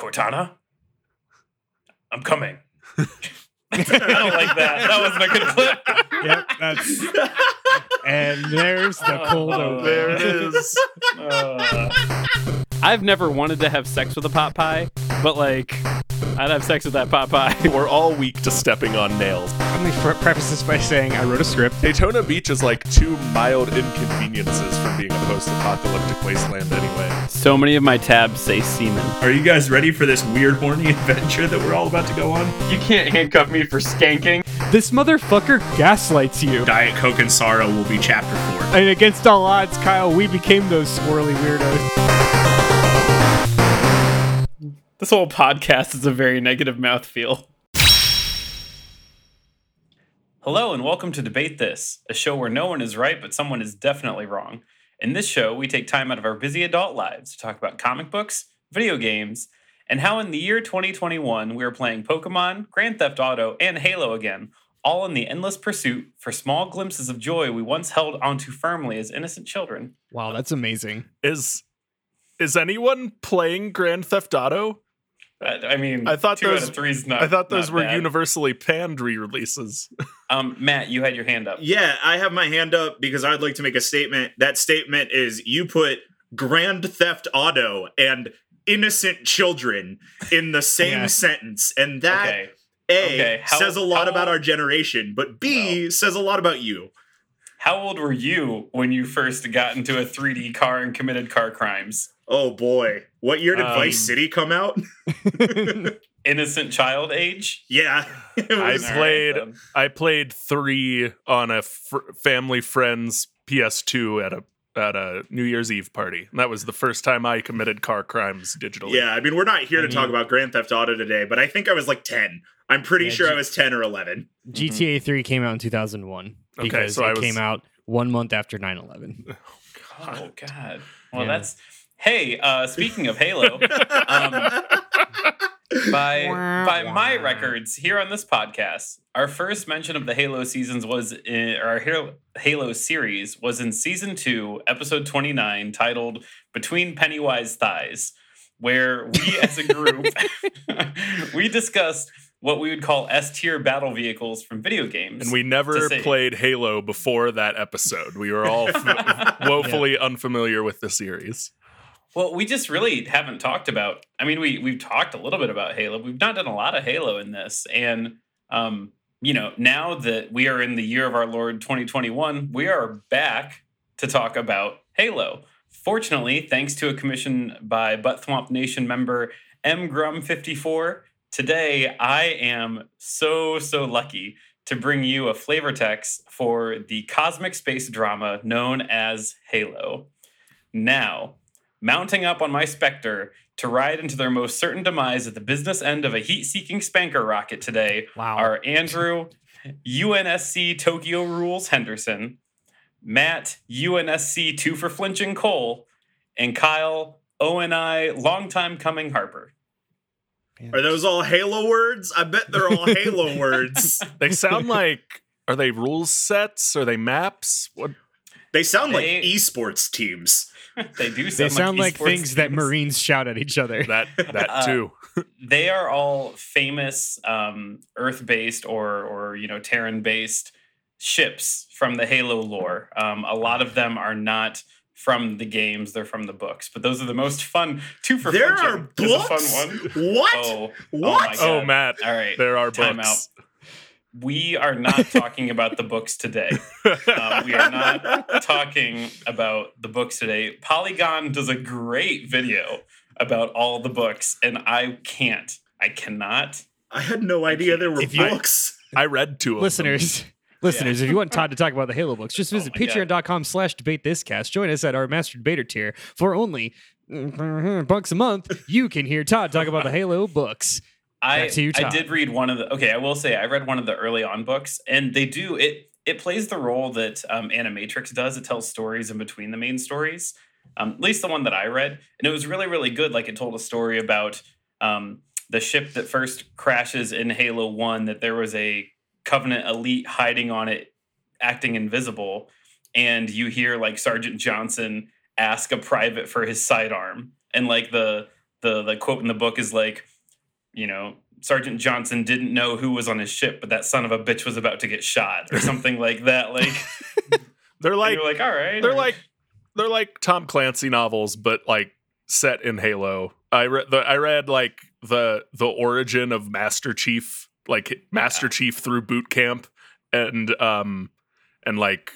Cortana, I'm coming. I don't like that. That wasn't a good clip. Yep, that's and there's the cold Oh, open. There it is. Uh, I've never wanted to have sex with a pot pie, but like, I'd have sex with that Popeye. We're all weak to stepping on nails. Let me pre- preface this by saying I wrote a script. Daytona Beach is like two mild inconveniences from being a post-apocalyptic wasteland anyway. So many of my tabs say semen. Are you guys ready for this weird, horny adventure that we're all about to go on? You can't handcuff me for skanking. This motherfucker gaslights you. Diet Coke and Sorrow will be chapter four. And against all odds, Kyle, we became those swirly weirdos. This whole podcast is a very negative mouthfeel. Hello and welcome to Debate This, a show where no one is right, but someone is definitely wrong. In this show, we take time out of our busy adult lives to talk about comic books, video games, and how in the year 2021 we are playing Pokemon, Grand Theft Auto, and Halo again, all in the endless pursuit for small glimpses of joy we once held onto firmly as innocent children. Wow, that's amazing. Is is anyone playing Grand Theft Auto? I, I mean, I thought two those- out of three's not. I thought those were bad. universally panned re-releases. Um, Matt, you had your hand up. Yeah, I have my hand up because I'd like to make a statement. That statement is you put Grand Theft Auto and innocent children in the same Yeah. sentence, and that Okay. A Okay, how- says a lot about old- our generation, but B says a lot about you. How old were you when you first got into a 3D car and committed car crimes? Oh boy, what year did Um, Vice City come out? Innocent child age? yeah, I was- All right, played then. I played 3 on a fr- family friend's PS2 at a at a New Year's Eve party. And that was the first time I committed car crimes digitally. Yeah, I mean, we're not here I to talk about Grand Theft Auto today, but I think I was like 10. I'm pretty Yeah, sure G- I was 10 or 11. GTA 3 came out in 2001 Okay, so it I was- came out one month after 9 11. Oh, God. Well, Yeah. that's. Hey, uh, speaking of Halo, um, by by my records here on this podcast, our first mention of the Halo seasons was in, or our Halo, Halo series was in season two, episode twenty nine, titled "Between Pennywise Thighs," where we as a group we discussed what we would call S tier battle vehicles from video games. And we never played Halo before that episode. We were all f- woefully unfamiliar with the series. Well, we just really haven't talked about. I mean, we we've talked a little bit about Halo. We've not done a lot of Halo in this, and um, you know, now that we are in the year of our Lord 2021, we are back to talk about Halo. Fortunately, thanks to a commission by Butt Thwomp Nation member M Grum 54, today I am so so lucky to bring you a flavor text for the cosmic space drama known as Halo. Now, mounting up on my Spectre to ride into their most certain demise at the business end of a heat seeking spanker rocket today Wow. are Andrew, UNSC Tokyo Rules Henderson, Matt, UNSC Two for Flinching Cole, and Kyle, ONI Longtime Coming Harper. Are those all Halo words? I bet they're all Halo words. They sound like are they rules sets? Are they maps? What They sound like esports teams. they do sound They sound like, esports things that. Marines shout at each other. that that Uh, too. they are all famous um, Earth-based or or you know Terran-based ships from the Halo lore. Um, a lot of them are not from the games; they're from the books. But those are the most fun. Two for There are books? fun one. What? Oh, What? my Oh, Matt, All right, there are time books. We are not talking about the books today. Um, we are not talking about the books today. Polygon does a great video about all the books, and I can't. I cannot. I had no idea there were If you- books. I read two of them. listeners listeners if you want todd to talk about the halo books just Oh visit my God. patreon.com slash debate this cast join us at our master debater tier for only mm, bucks a month you can hear todd talk about the halo books I you, I did read one of the. Okay, I will say I read one of the early on books, and they do it. It plays the role that um, Animatrix does. It tells stories in between the main stories. Um, at least the one that I read, and it was really really good. Like it told a story about um, the ship that first crashes in Halo One. That there was a Covenant elite hiding on it, acting invisible, and you hear like Sergeant Johnson ask a private for his sidearm, and like the the the quote in the book is like, you know, Sergeant Johnson didn't know who was on his ship, but that son of a bitch was about to get shot, or something like that. Like, They're like you're like, all right, they're like they're like Tom Clancy novels, but like set in Halo. I read the I read like the the origin of Master Chief, like Master Chief through boot camp, and um and like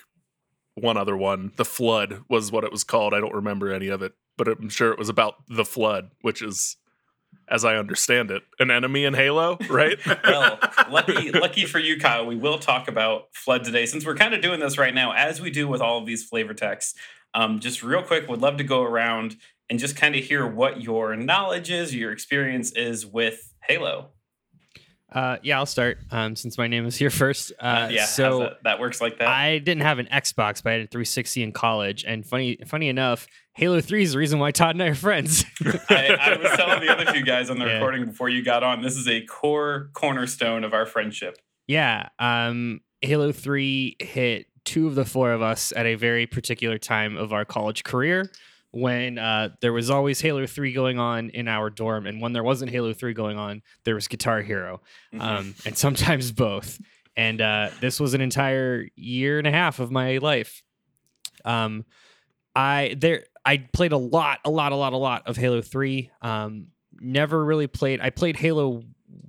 one other one. The Flood was what it was called. I don't remember any of it, but I'm sure it was about the Flood, which is, as I understand it, an enemy in Halo, right? well, lucky lucky for you, Kyle. We will talk about flood today, since we're kind of doing this right now, as we do with all of these flavor texts. Um, just real quick, would love to go around and just kind of hear what your knowledge is, your experience is with Halo. Uh, yeah, I'll start um, since my name is here first. Uh, yeah, so that, that works like that. I didn't have an Xbox, but I had a 360 in college. And funny, funny enough, Halo 3 is the reason why Todd and I are friends. I, I was telling the other two guys on the Yeah. recording before you got on, this is a core cornerstone of our friendship. Yeah, um, Halo 3 hit two of the four of us at a very particular time of our college career when uh, there was always Halo 3 going on in our dorm. And when there wasn't Halo 3 going on, there was Guitar Hero, Mhm. um, and sometimes both. And uh, this was an entire year and a half of my life. Um, I there I played a lot, a lot, a lot, a lot of Halo 3. Um, never really played. I played Halo,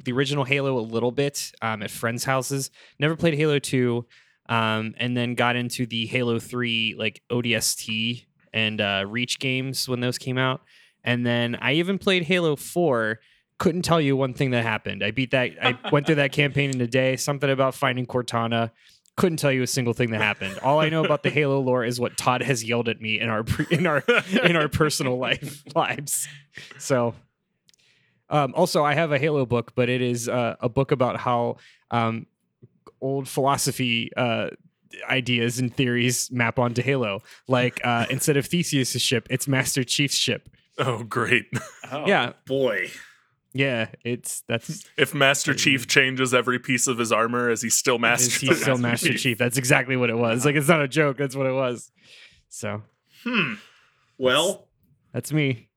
the original Halo, a little bit um, at friends' houses. Never played Halo 2, um, and then got into the Halo 3 like ODST and uh, Reach games when those came out. And then I even played Halo 4. Couldn't tell you one thing that happened. I beat that. I went through that campaign in a day. Something about finding Cortana. Couldn't tell you a single thing that happened. All I know about the Halo lore is what Todd has yelled at me in our pre- in our in our personal life lives. So, um, also, I have a Halo book, but it is uh, a book about how um, old philosophy uh, ideas and theories map onto Halo. Like uh, instead of Theseus' ship, it's Master Chief's ship. oh, great! Oh. Yeah, Boy. yeah. It's that's If Master Chief changes every piece of his armor, is he still Master? is Master? he still Master Chief? That's exactly what it was. Like it's not a joke. That's what it was. So Hmm. Well, that's me.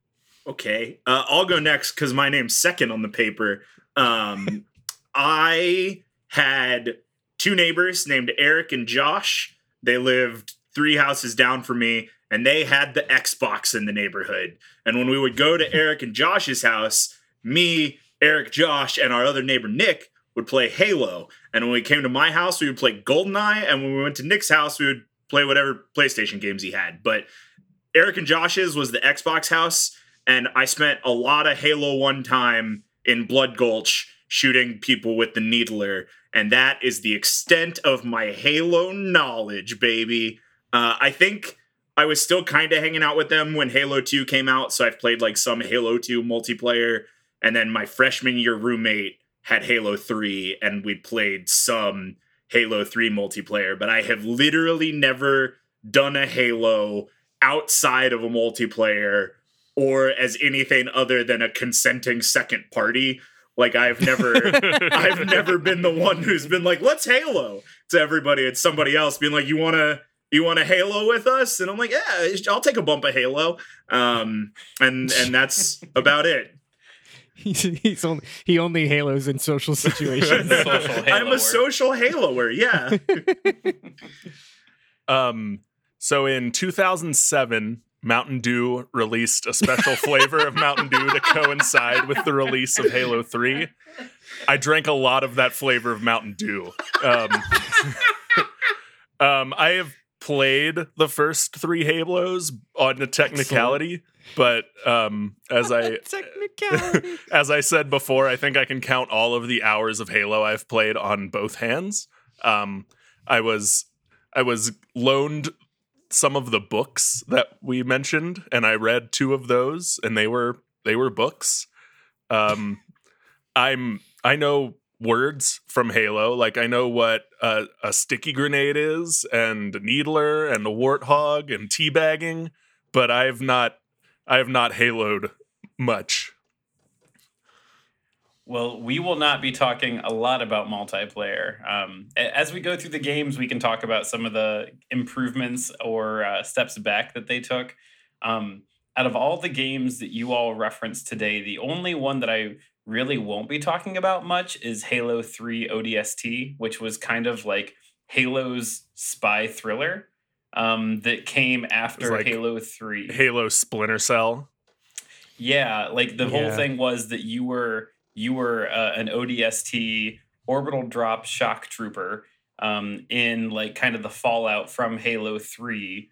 okay. Uh, I'll go next because my name's second on the paper. Um, I had two neighbors named Eric and Josh. They lived three houses down from me, and they had the Xbox in the neighborhood. And when we would go to Eric and Josh's house, me, Eric, Josh, and our other neighbor Nick would play Halo. And when we came to my house, we would play GoldenEye. And when we went to Nick's house, we would play whatever PlayStation games he had. But Eric and Josh's was the Xbox house, and I spent a lot of Halo one time in Blood Gulch shooting people with the needler, and that is the extent of my Halo knowledge, baby. Uh, I think I was still kind of hanging out with them when Halo 2 came out, so I've played like some Halo 2 multiplayer, and then my freshman year roommate had Halo 3, and we played some Halo 3 multiplayer, but I have literally never done a Halo outside of a multiplayer or as anything other than a consenting second party. Like I've never I've never been the one who's been like, let's Halo to everybody. It's somebody else being like, you wanna you want a Halo with us? And I'm like, yeah, I'll take a bump of Halo. Um, and and that's about it. He's, he's only he only halos in social situations. Social I'm a social Haloer. Yeah. Um, so in 2007, Mountain Dew released a special flavor of Mountain Dew to coincide with the release of Halo 3. I drank a lot of that flavor of Mountain Dew. Um, um, I have played the first three Halos on a technicality, but um, as I Technicality. as I said before, I think I can count all of the hours of Halo I've played on both hands. Um, I was I was loaned some of the books that we mentioned, and I read two of those, and they were they were books. Um, I'm I know words from Halo, like I know what a, a sticky grenade is, and a needler, and a warthog, and teabagging, but I've not I have not haloed much. Well, we will not be talking a lot about multiplayer. Um, as we go through the games, we can talk about some of the improvements or uh, steps back that they took. Um, out of all the games that you all referenced today, the only one that I really won't be talking about much is Halo 3 ODST, which was kind of like Halo's spy thriller um, that came after like Halo 3. Halo Splinter Cell. Yeah, like the whole thing was that you were you were uh, an ODST orbital drop shock trooper um, in like kind of the fallout from Halo 3,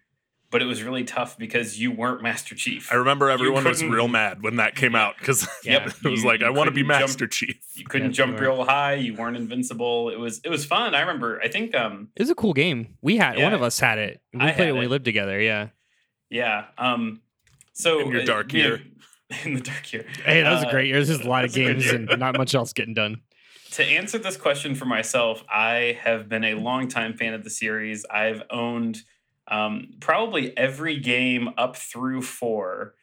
but it was really tough because you weren't Master Chief. I remember everyone was real mad when that came out because Yeah. it was You- like, you I want to be couldn't jump- Master Chief. you couldn't Yeah, jump you real high. You weren't invincible. It was it was fun. I remember. I think um It was a cool game. We had one of us had it. We I played it when we lived together. Yeah. yeah um so In your uh, dark you know, year. in the dark year. Hey, that was Uh, a great year. There's just a lot of that's a good games and not much else getting done. to answer this question for myself, I have been a longtime fan of the series. I've owned um, probably every game up through four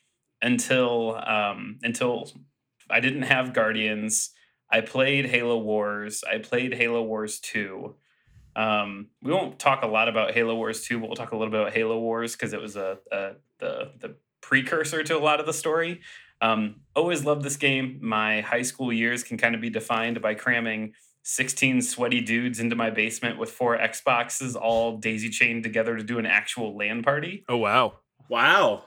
until um, until I didn't have Guardians. I played Halo Wars. I played Halo Wars Two. Um, we won't talk a lot about Halo Wars Two, but we'll talk a little bit about Halo Wars because it was a, a the the precursor to a lot of the story. Um, always loved this game. My high school years can kind of be defined by cramming 16 sweaty dudes into my basement with four Xboxes all daisy chained together to do an actual LAN party. Oh, wow. Wow.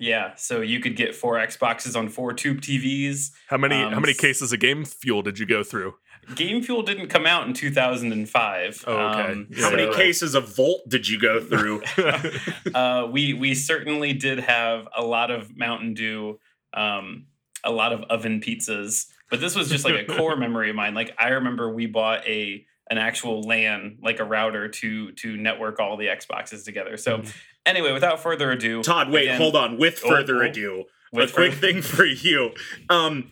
Yeah, so you could get four Xboxes on four tube TVs. How many Um, how many cases of game fuel did you go through? Game Fuel didn't come out in 2005. Oh, okay. Um, How many cases of Volt did you go through? uh, we we certainly did have a lot of Mountain Dew, um, a lot of oven pizzas, but this was just like a core memory of mine. Like I remember we bought a an actual LAN, like a router to to network all the Xboxes together. So anyway, without further ado, Todd, wait, again- hold on. With Oh, further oh. ado, With a quick further- thing for you. Um,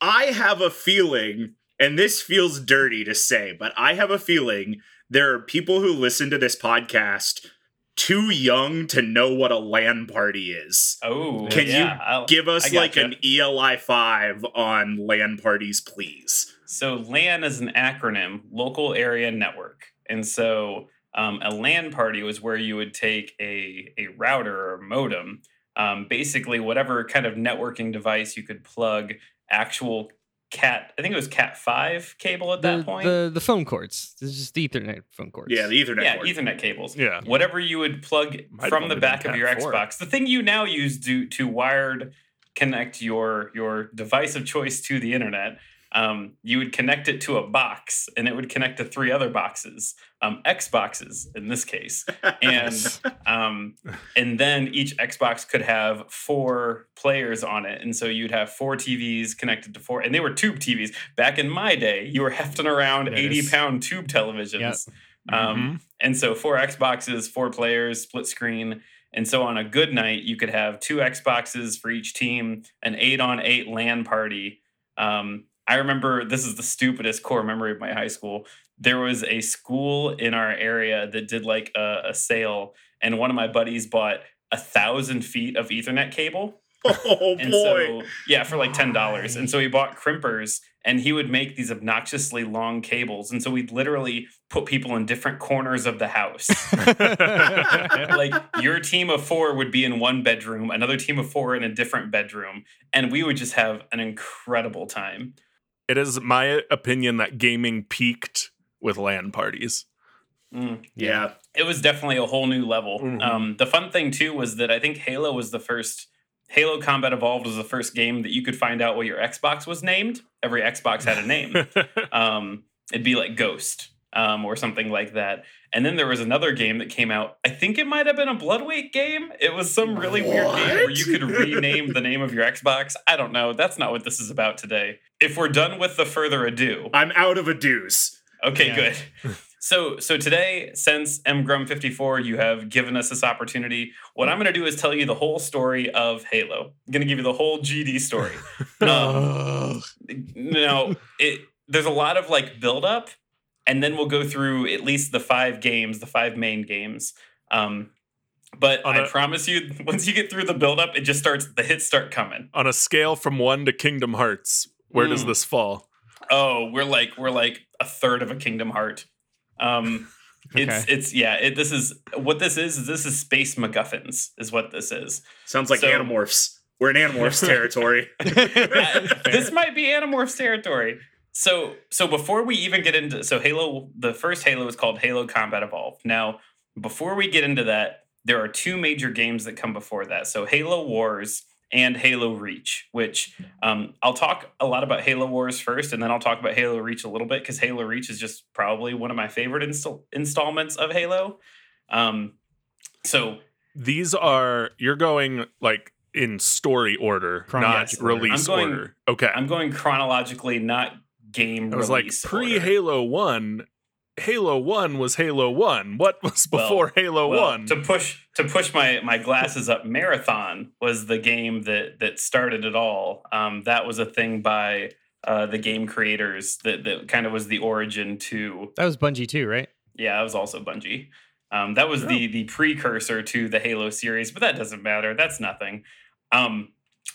I have a feeling, and this feels dirty to say, but I have a feeling there are people who listen to this podcast too young to know what a LAN party is. Oh, Can you I'll- Give us like an ELI 5 on LAN parties, please. So LAN is an acronym, local area network. And so um, a LAN party was where you would take a, a router or modem, um, basically whatever kind of networking device you could plug actual cat, I think it was cat five cable at that the, point. the the phone cords. This is just the Ethernet phone cords. Yeah, the Ethernet yeah, cord. Ethernet cables. yeah. Whatever you would plug Might from the back of your 4. Xbox, the thing you now use to to wired connect your your device of choice to the internet. Um, you would connect it to a box, and it would connect to three other boxes, um, Xboxes in this case, and um, and then each Xbox could have four players on it, and so you'd have four TVs connected to four, and they were tube TVs. Back in my day, you were hefting around eighty pound tube televisions. Mhm. Um, and so four Xboxes, four players, split screen. And so on a good night, you could have two Xboxes for each team, an eight on eight LAN party. Um, I remember this is the stupidest core memory of my high school. There was a school in our area that did like a, a sale, and one of my buddies bought a thousand feet of Ethernet cable. oh And boy. so, yeah, for like ten dollars. And so he bought crimpers, and he would make these obnoxiously long cables. And so we'd literally put people in different corners of the house. like your team of four would be in one bedroom, another team of four in a different bedroom, and we would just have an incredible time. It is my opinion that gaming peaked with LAN parties. Mm. yeah. It was definitely a whole new level. Mhm. Um, the fun thing too was that I think Halo was the first. Halo Combat Evolved was the first game that you could find out what your Xbox was named. Every Xbox had a name. um, it'd be like Ghost um, or something like that. And then there was another game that came out. I think it might have been a Blood Wake game. It was some really weird game where you could rename the name of your Xbox. I don't know. That's not what this is about today. If we're done with the further ado, I'm out of a deuce. okay, Yeah. good. So, so today, since mgrum54, you have given us this opportunity. What I'm going to do is tell you the whole story of Halo. I'm going to give you the whole GD story. Um, no, it there's a lot of like build up, and then we'll go through at least the five games, the five main games. Um, but On I a- promise you, once you get through the build up, it just starts. The hits start coming. On a scale from one to Kingdom Hearts, where does Mm. this fall? Oh, we're like we're like a third of a Kingdom Heart. Um, It's it's yeah. It, this is what this is. is This is space MacGuffins. Is what this is. Sounds like So- Animorphs. We're in Animorphs territory. this might be Animorphs territory. So so before we even get into so Halo, the first Halo is called Halo Combat Evolved. Now, before we get into that, there are two major games that come before that. So Halo Wars and Halo Reach, which um, I'll talk a lot about Halo Wars first, and then I'll talk about Halo Reach a little bit because Halo Reach is just probably one of my favorite install- installments of Halo. Um, so These are you're going like in story order, not Chronological order. release I'm going- order. Okay. I'm going chronologically, not game. I was like pre Halo 1, Halo 1 was Halo 1. What was Well- before Halo Well, 1? to push to push my my glasses up marathon was the game that that started it all um, that was a thing by uh, the game creators that that kind of was the origin to That was Bungie too, right? yeah that was also bungie um, that was the the precursor to the halo series but that doesn't matter that's nothing um,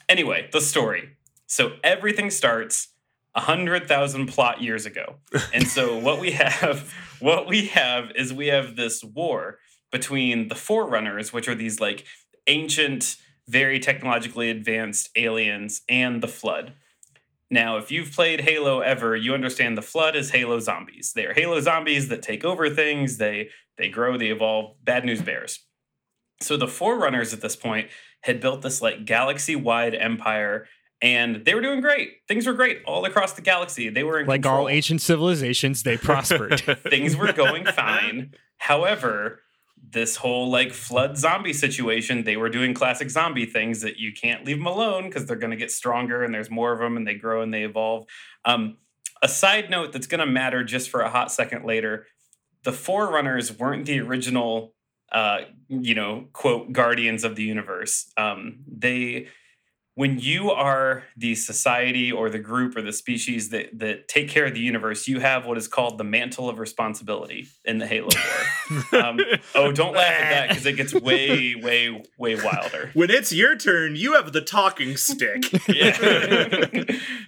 anyway the story so everything starts a hundred thousand plot years ago. And so what we have what we have is we have this war between the forerunners which are these like ancient very technologically advanced aliens and the flood. Now if you've played halo ever you understand the flood is halo zombies. They are halo zombies that take over things. They they grow they evolve. Bad news bears. So the forerunners at this point had built this like galaxy wide empire and they were doing great things were great all across the galaxy they were in Like control all ancient civilizations, they prospered. things were going fine. However, this whole like flood zombie situation, they were doing classic zombie things that you can't leave them alone because they're going to get stronger and there's more of them and they grow and they evolve. Um, a side note that's going to matter just for a hot second later the Forerunners weren't the original, uh, you know, quote, guardians of the universe. Um, they when you are the society or the group or the species that that take care of the universe, you have what is called the mantle of responsibility in the Halo War. Um, oh, don't laugh at that because it gets way, way, way wilder. when it's your turn, you have the talking stick. Yeah.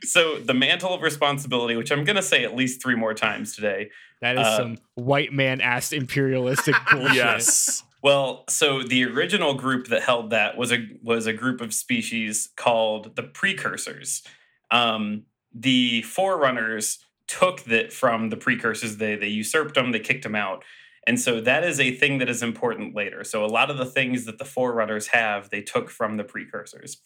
so the mantle of responsibility, which I'm gonna say at least three more times today. That is Uh, some white man ass imperialistic bullshit. yes. Well, so the original group that held that was a was a group of species called the precursors. Um, the forerunners took that from the precursors. They they usurped them. They kicked them out. And so that is a thing that is important later. So a lot of the things that the forerunners have, they took from the precursors.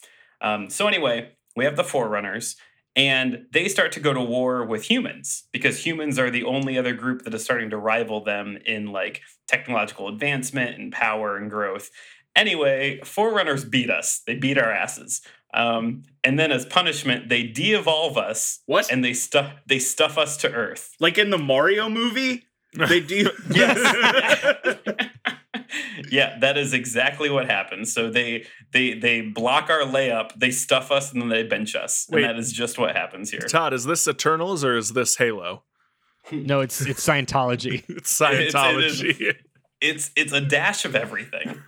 Um, so anyway, we have the forerunners, and they start to go to war with humans because humans are the only other group that is starting to rival them in like technological advancement and power and growth. Anyway, Forerunners beat us. They beat our asses. Um, and then as punishment, they de-evolve us What? and they stuff they stuff us to Earth. like in the Mario movie? They do. Yes. yeah, that is exactly what happens. So they they they block our layup, they stuff us, and then they bench us. Wait. And that is just what happens here. Todd, is this Eternals or is this Halo? No, it's it's Scientology. It's It's- it is- Scientology. it's it's a dash of everything.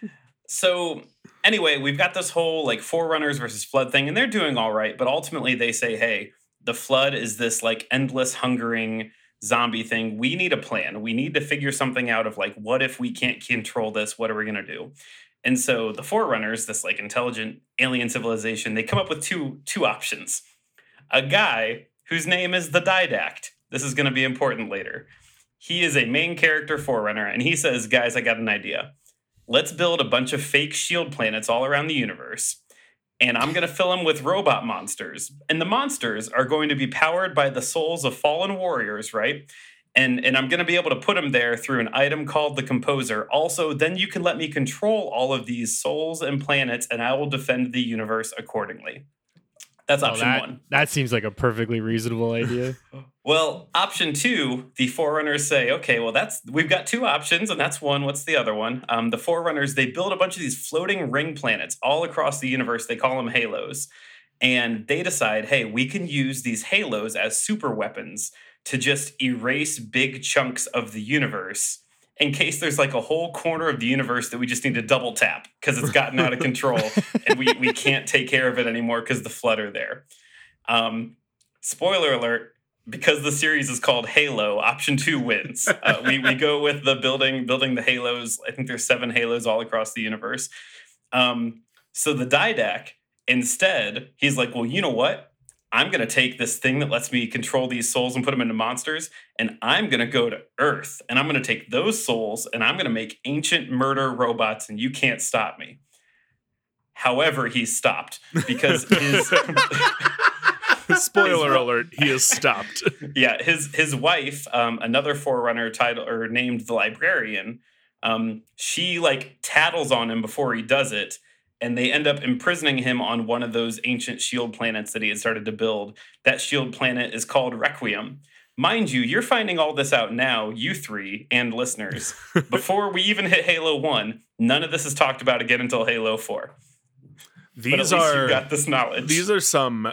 so anyway, we've got this whole like forerunners versus flood thing, and they're doing all right, but ultimately they say, hey, the flood is this like endless hungering zombie thing. We need a plan. We need to figure something out of like, what if we can't control this? What are we gonna do? And so the forerunners, this like intelligent alien civilization, they come up with two two options. A guy whose name is the Didact. This is gonna be important later. He is a main character forerunner, and he says, Guys, I got an idea. Let's build a bunch of fake shield planets all around the universe. And I'm going to fill them with robot monsters. And the monsters are going to be powered by the souls of fallen warriors, right? And, and I'm going to be able to put them there through an item called the Composer. Also, then you can let me control all of these souls and planets, and I will defend the universe accordingly. That's Oh, option that, one. that seems like a perfectly reasonable idea. Well, option two, the forerunners say, okay, well, that's we've got two options, and that's one. What's the other one? Um, the forerunners they build a bunch of these floating ring planets all across the universe. They call them halos, and they decide, hey, we can use these halos as super weapons to just erase big chunks of the universe in case there's like a whole corner of the universe that we just need to double tap because it's gotten out of control and we, we can't take care of it anymore because the flood are there. Um, spoiler alert, because the series is called Halo, option two wins. Uh, we we go with the building building the halos. I think there's seven halos all across the universe. Um, so the Didact instead, he's like, well, you know what? I'm gonna take this thing that lets me control these souls and put them into monsters, and I'm gonna go to Earth, and I'm gonna take those souls, and I'm gonna make ancient murder robots, and you can't stop me. However, he's stopped because his Spoiler alert, he is stopped. yeah, his his wife, um, another forerunner title or named the librarian, um, she like tattles on him before he does it, and they end up imprisoning him on one of those ancient shield planets that he had started to build. That shield planet is called Requiem. Mind you, you're finding all this out now, you three and listeners. Before we even hit Halo 1, none of this is talked about again until Halo 4. But at These are you got this knowledge. these are some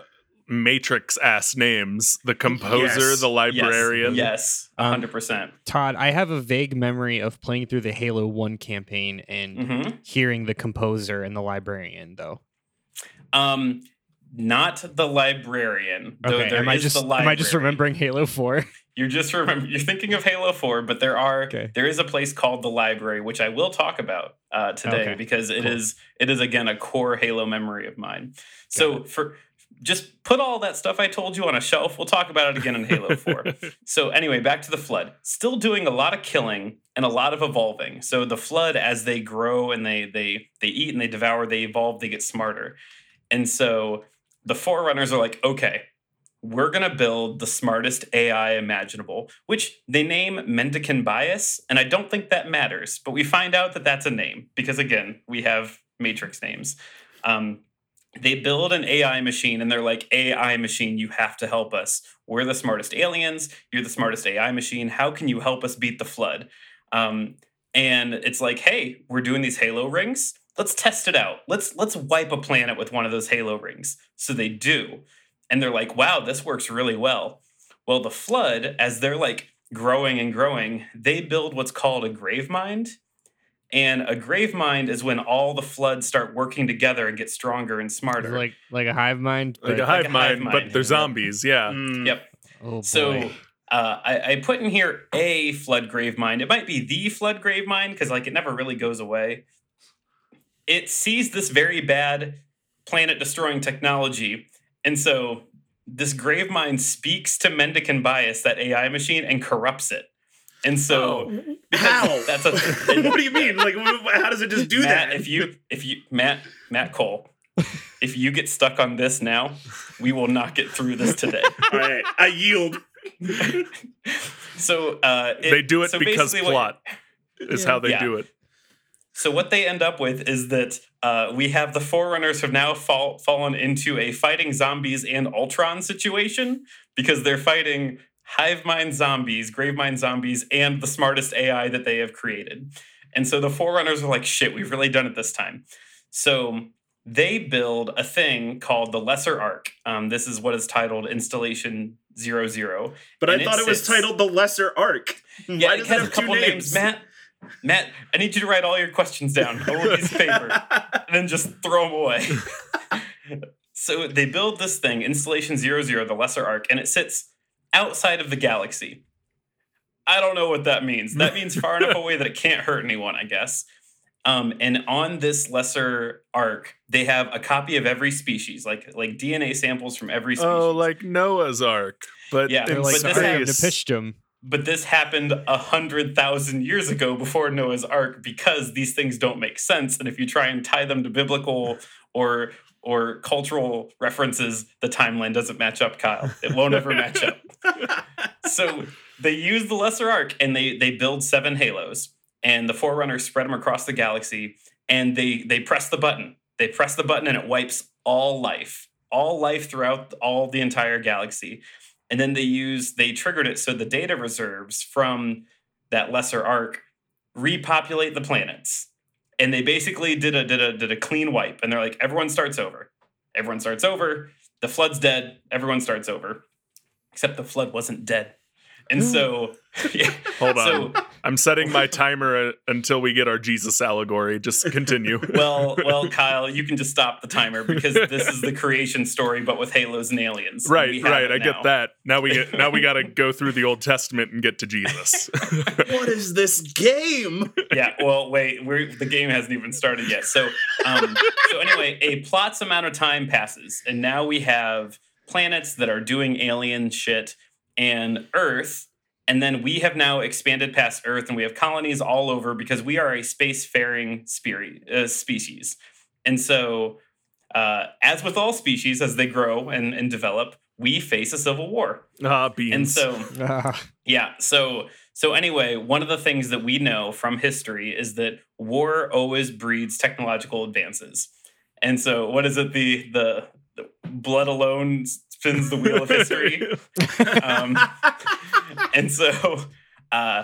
matrix ass names. The composer, Yes. the librarian. Yes, Um, 100%. Todd, I have a vague memory of playing through the Halo 1 campaign and hmm hearing the composer and the librarian, though. Um, not the librarian. though Okay, there am I just the am I just remembering Halo 4? You're just remember you're thinking of Halo 4, but there are Okay. there is a place called the library, which I will talk about uh, today Okay, because it cool. is it is again a core Halo memory of mine. So for just put all that stuff I told you on a shelf. We'll talk about it again in Halo 4. So anyway, back to the flood. Still doing a lot of killing and a lot of evolving. So the flood, as they grow and they they they eat and they devour, they evolve, they get smarter. And so the forerunners are like, okay, we're gonna build the smartest AI imaginable, which they name Mendicant bias, and I don't think that matters, but we find out that that's a name because again, we have matrix names. Um, they build an AI machine and they're like, AI machine, you have to help us. We're the smartest aliens. You're the smartest AI machine. How can you help us beat the flood? Um, and it's like, hey, we're doing these Halo rings. Let's test it out. Let's let's wipe a planet with one of those Halo rings. So they do, and they're like, wow, this works really well. Well, the flood, as they're like growing and growing, they build what's called a grave mind. And a grave mind is when all the floods start working together and get stronger and smarter. like like a hive mind. like but- a hive a mind, hive but they're zombies. Yeah. Mm, Yep. oh. So uh, I, I put in here a flood grave mind. It might be the flood grave mind because like it never really goes away. It sees this very bad planet destroying technology, and so this grave mind speaks to Mendicant bias, that AI machine, and corrupts it. And so Oh, how? That's a what do you mean? Like, how does it just do Matt, that? if you if you Matt Matt Cole, if you get stuck on this now, we will not get through this today. all right, I yield. so uh, it- they do it so because basically what- plot is how they Yeah. do it. So what they end up with is that uh, we have the Forerunners have now fall, fallen into a fighting zombies and Ultron situation because they're fighting hive mind zombies, grave mind zombies, and the smartest AI that they have created. And so the Forerunners are like, shit, we've really done it this time. So they build a thing called the Lesser Ark. Um, this is what is titled Installation Zero Zero. But I And it thought it was sits- titled the Lesser Ark. Yeah, Why it does has a have two couple names. Matt, Matt, I need you to write all your questions down on a piece of paper and then just throw them away. so they build this thing, Installation Zero Zero, the Lesser Ark, and it sits outside of the galaxy. I don't know what that means. That means far enough away that it can't hurt anyone, I guess. Um, and on this lesser ark, they have a copy of every species, like like DNA samples from every species. Oh, like Noah's Ark, but Yeah, they're in like but this starting to space. pitch them. but this happened a hundred thousand years ago before Noah's Ark because these things don't make sense. And if you try and tie them to biblical or or cultural references, the timeline doesn't match up, Kyle. It won't ever match up. So they use the lesser ark and they they build seven halos and the forerunners spread them across the galaxy and they they press the button. They press the button and it wipes all life, all life throughout all the entire galaxy. And then they use they triggered it so the data reserves from that lesser ark repopulate the planets. And they basically did a did a did a clean wipe and they're like everyone starts over. Everyone starts over. The flood's dead. Everyone starts over. Except the flood wasn't dead. And hmm. so yeah, Hold on. so I'm setting my timer uh, until we get our Jesus allegory. Just continue. Well, well, Kyle, you can just stop the timer because this is the creation story, but with halos and aliens. right, have right. I now. get that. Now we get now we got to go through the Old Testament and get to Jesus. what is this game? yeah. Well, wait. We're the game hasn't even started yet. So, um, so anyway, a plot's amount of time passes, and now we have planets that are doing alien shit, and Earth, and then we have now expanded past Earth, and we have colonies all over because we are a spacefaring spiri- uh, species, and so. Uh, as with all species, as they grow and, and develop, we face a civil war. Ah, beans. And so, Ah, yeah. So so anyway, one of the things that we know from history is that war always breeds technological advances. And so what is it? The the, the blood alone spins the wheel of history. Um, and so uh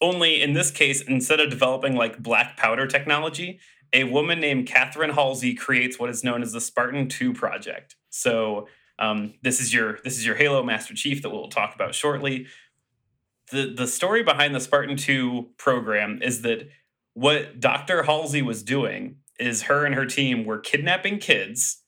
only in this case, instead of developing like black powder technology, a woman named Catherine Halsey creates what is known as the Spartan 2 project. So um, this is your this is your Halo Master Chief that we'll talk about shortly. The the story behind the Spartan 2 program is that what Dr. Halsey was doing is her and her team were kidnapping kids.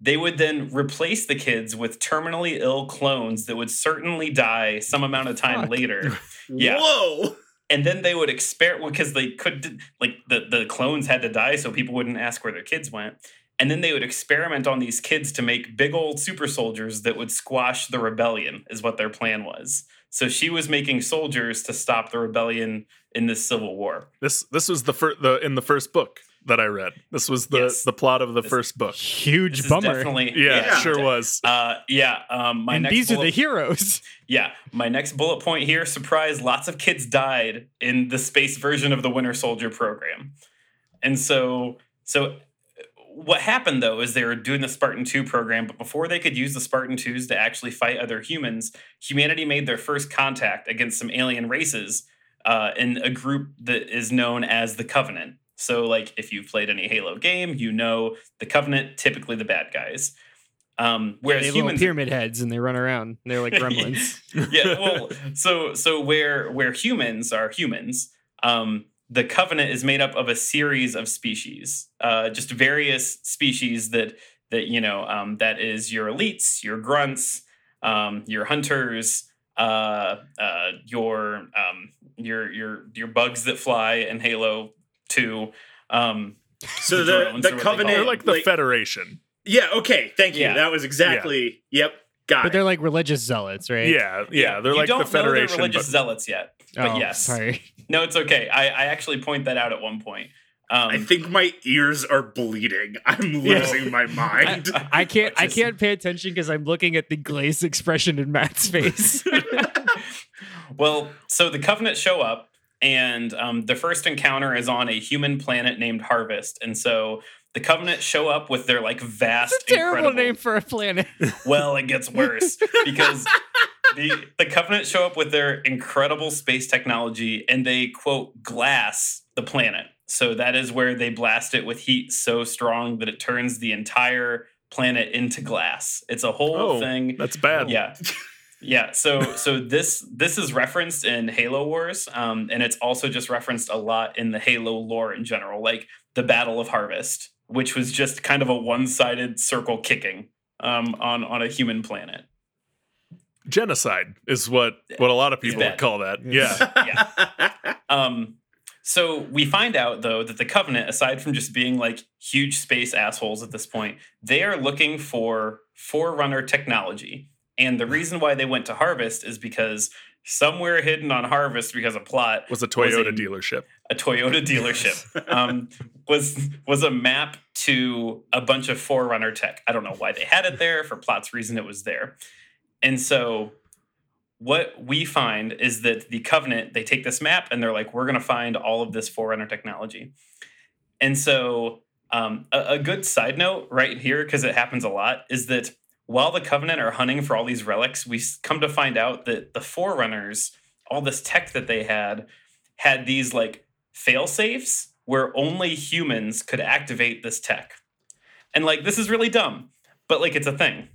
They would then replace the kids with terminally ill clones that would certainly die some amount of time Fuck. later. Yeah. Whoa. And then they would experiment because they could like the, the clones had to die so people wouldn't ask where their kids went. And then they would experiment on these kids to make big old super soldiers that would squash the rebellion, is what their plan was. So she was making soldiers to stop the rebellion in this civil war. this this was the first the in the first book that I read. This was the Yes. the plot of the This- first book. huge This bummer. definitely Yeah, Yeah. sure was. Uh, yeah. Um, my and next these are the heroes. Yeah, my next bullet point here surprise lots of kids died in the space version of the Winter Soldier program. And so so what happened though is they were doing the Spartan 2 program, but before they could use the Spartan 2s to actually fight other humans, humanity made their first contact against some alien races uh, in a group that is known as the Covenant. So, like, if you've played any Halo game, you know the Covenant, typically the bad guys. Um, Whereas whereas they humans, pyramid heads and they run around. They're like gremlins. yeah well so so where where humans are humans um the covenant is made up of a series of species uh just various species that that you know um that is your elites your grunts um your hunters uh uh your um your your your bugs that fly in halo 2 um So The the drones the are what they covenant, call They're like the Federation. yeah. Okay, thank you. Yeah. That was exactly. Yep, got but it. they're like religious zealots, right? Yeah, yeah, they're you like don't the know they're Federation. religious but- zealots yet but Oh, yes Sorry. no it's okay i i actually point that out at one point um I think my ears are bleeding. I'm losing my mind. I can't. I can't pay attention because I'm looking at the glazed expression in Matt's face. well, so the Covenant show up, and um, the first encounter is on a human planet named Harvest, and so the Covenant show up with their like vast, It's a terrible incredible- name for a planet. Well, it gets worse because the the Covenant show up with their incredible space technology, and they quote glass the planet. So that is where they blast it with heat so strong that it turns the entire planet into glass. It's a whole Oh, thing. That's bad. Yeah. Yeah, so so this this is referenced in Halo Wars, um, and it's also just referenced a lot in the Halo lore in general, like the Battle of Harvest, which was just kind of a one-sided circle kicking um, on on a human planet. Genocide is what what a lot of people would call that. Yeah. Yeah. Um, so we find out though that the Covenant, aside from just being like huge space assholes at this point, they are looking for Forerunner technology. And the reason why they went to Harvest is because somewhere hidden on Harvest, because of plot, was a Toyota a- dealership. a Toyota dealership um, was was a map to a bunch of Forerunner tech. I don't know why they had it there. For plot's reason, it was there. And so, what we find is that the Covenant they take this map and they're like, we're going to find all of this Forerunner technology. And so, um, a, a good side note right here, because it happens a lot, is that while the Covenant are hunting for all these relics, we come to find out that the Forerunners, all this tech that they had, had these like fail safes where only humans could activate this tech. And like this is really dumb, but like it's a thing.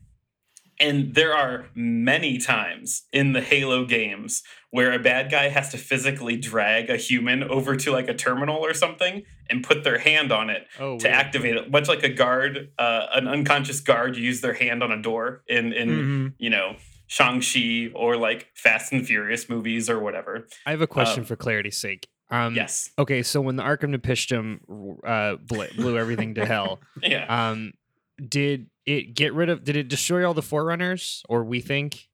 And there are many times in the Halo games where a bad guy has to physically drag a human over to like a terminal or something and put their hand on it Oh, to weird. activate it. Much like a guard, uh, an unconscious guard, use their hand on a door in in Mhm. you know Shang-Chi or like Fast and Furious movies or whatever. I have a question um, for clarity's sake. Um, yes. Okay, so when the Arkham Nepistrum uh, ble- blew everything to hell, Yeah. um, did it get rid of? Did it destroy all the Forerunners, or we think?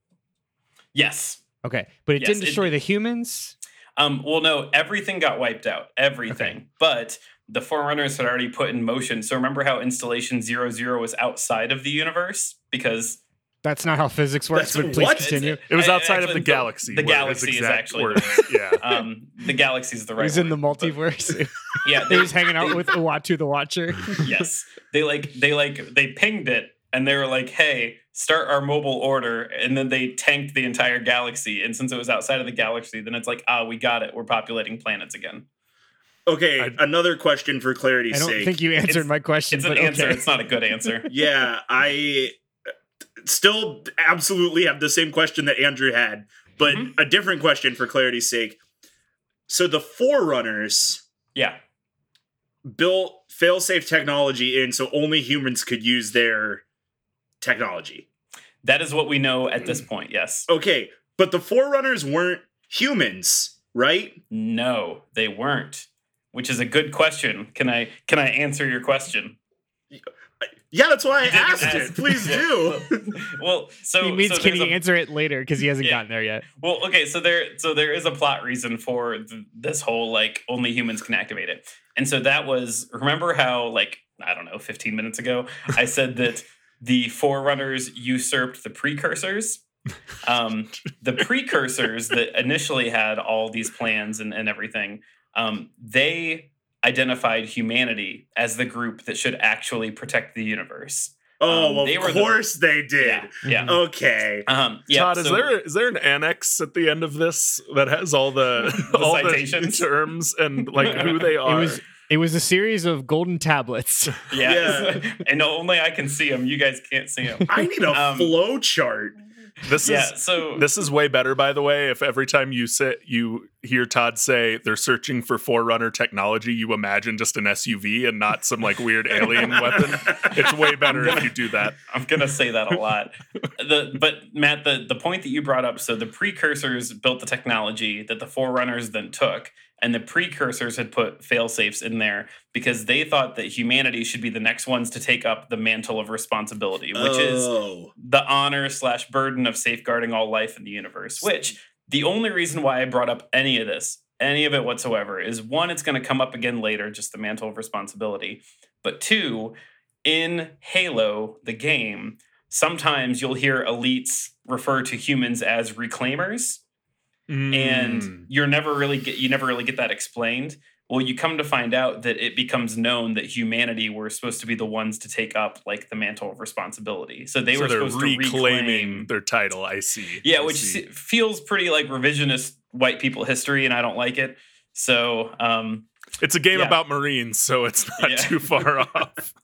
yes. Okay, but it Yes, didn't it- destroy the humans. Um, well, no, everything got wiped out. Everything. But the Forerunners had already put in motion. So remember how installation zero zero was outside of the universe? Because That's not how physics works. That's- but please what? continue. It was I- outside of the galaxy. The were galaxy is actually the words. word. yeah. Um, the galaxy is the right. He's in the word, but- multiverse. Yeah, he they, was hanging out with Uatu the Watcher. yes, they like they like they pinged it, and they were like, "Hey, start our mobile order," and then they tanked the entire galaxy. And since it was outside of the galaxy, then it's like, "Ah, we got it. We're populating planets again." Okay, I- another question for clarity's I don't sake. think you answered It's- my question. It's an but answer. It's not a good answer. yeah, I still absolutely have the same question that Andrew had, but Mhm. a different question for clarity's sake. So the Forerunners Yeah. built failsafe technology in so only humans could use their technology. That is what we know at Mm. this point. Yes. Okay, but the Forerunners weren't humans, right? No, they weren't. Which is a good question. Can I can I answer your question? Yeah, that's why I asked ask. it. Please do. well, so he means so can he a- answer it later because he hasn't Yeah. gotten there yet. Well, okay, so there so there is a plot reason for th- this whole like only humans can activate it. And so that was remember how like I don't know, 15 minutes ago, I said that the forerunners usurped the precursors. Um, the precursors that initially had all these plans and, and everything, um, they identified humanity as the group that should actually protect the universe. Oh, Um, well, they of were the- course they did. Yeah. Yeah. Okay. Um, yeah. Todd, is there is there an annex at the end of this that has all the, The all citations? the terms and like who they It are? was it was a series of golden tablets. Yeah. and only I can see them. You guys can't see them. I need a Um, flow chart. this yeah. is So this is way better, by the way. If every time you sit, you hear Todd say they're searching for Forerunner technology, you imagine just an SUV and not some like weird alien weapon. It's way better if you do that. I'm gonna say that a lot. the but Matt, the the point that you brought up, so the precursors built the technology that the forerunners then took, and the precursors had put fail safes in there because they thought that humanity should be the next ones to take up the mantle of responsibility, which is oh. the honor slash burden of safeguarding all life in the universe. Which the only reason why I brought up any of this, any of it whatsoever, is one, it's going to come up again later, just the mantle of responsibility. But two, in Halo, the game, sometimes you'll hear elites refer to humans as reclaimers and Mm. you're never really get you never really get that explained well you come to find out that it becomes known that humanity were supposed to be the ones to take up like the mantle of responsibility so they so were supposed to reclaiming reclaim their title. I see. yeah I which see. feels pretty like revisionist white people history and i don't like it so um it's a game yeah. about Marines, so it's not Yeah. too far off.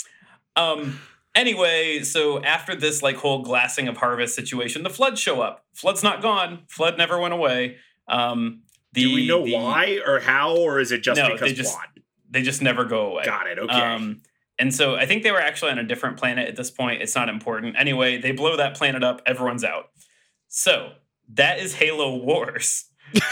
Um. Anyway, so after this like whole glassing of harvest situation, the floods show up. Flood's not gone. Flood never went away. Um. The, Do we know the- why or how, or is it just No, because they just-? They just never go away. Got it. Okay. Um. And so I think they were actually on a different planet at this point. It's not important. Anyway, they blow that planet up. Everyone's out. So that is Halo Wars.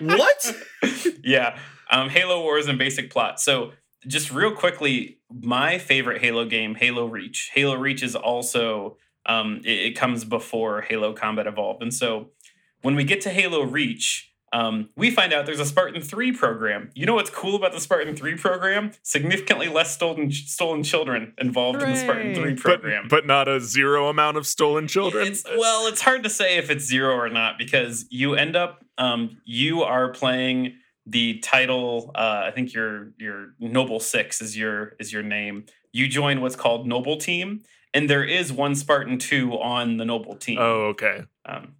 what? yeah. Um, Halo Wars and basic plot. So, just real quickly, my favorite Halo game, Halo Reach. Halo Reach is also um, it, it comes before Halo Combat Evolved, and so when we get to Halo Reach, um, we find out there's a Spartan Three program. You know what's cool about the Spartan Three program? Significantly less stolen stolen children involved in the Spartan Hooray. Three but, program. but not a zero amount of stolen children. It's, well, it's hard to say if it's zero or not because you end up um, you are playing the title. Uh, I think your your Noble Six is your is your name. You join what's called Noble Team, and there is one Spartan two on the Noble Team. oh, okay. Um,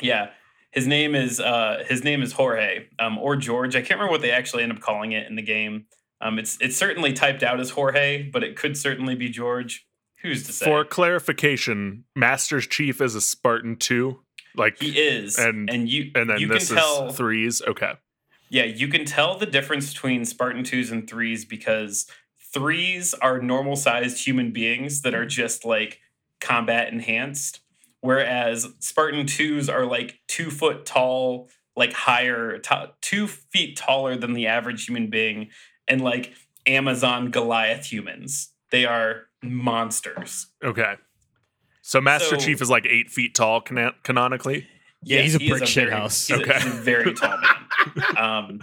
yeah, his name is uh, his name is Jorge um, or George. I can't remember what they actually end up calling it in the game. Um, it's it's certainly typed out as Jorge, but it could certainly be George. Who's to say? For clarification, Master's Chief is a Spartan two Like He is, And- and you and then you this can tell is threes. Okay. Yeah, you can tell the difference between Spartan twos and threes because threes are normal sized human beings that are mm-hmm. just like combat enhanced, whereas Spartan twos are like two foot tall, like higher, t- two feet taller than the average human being, and like Amazon Goliath humans. They are monsters. Okay. So Master So- Chief is like eight feet tall canon- canonically. Yeah, he's a he brick very- shithouse. He's, a- Okay. he's a very tall man. um,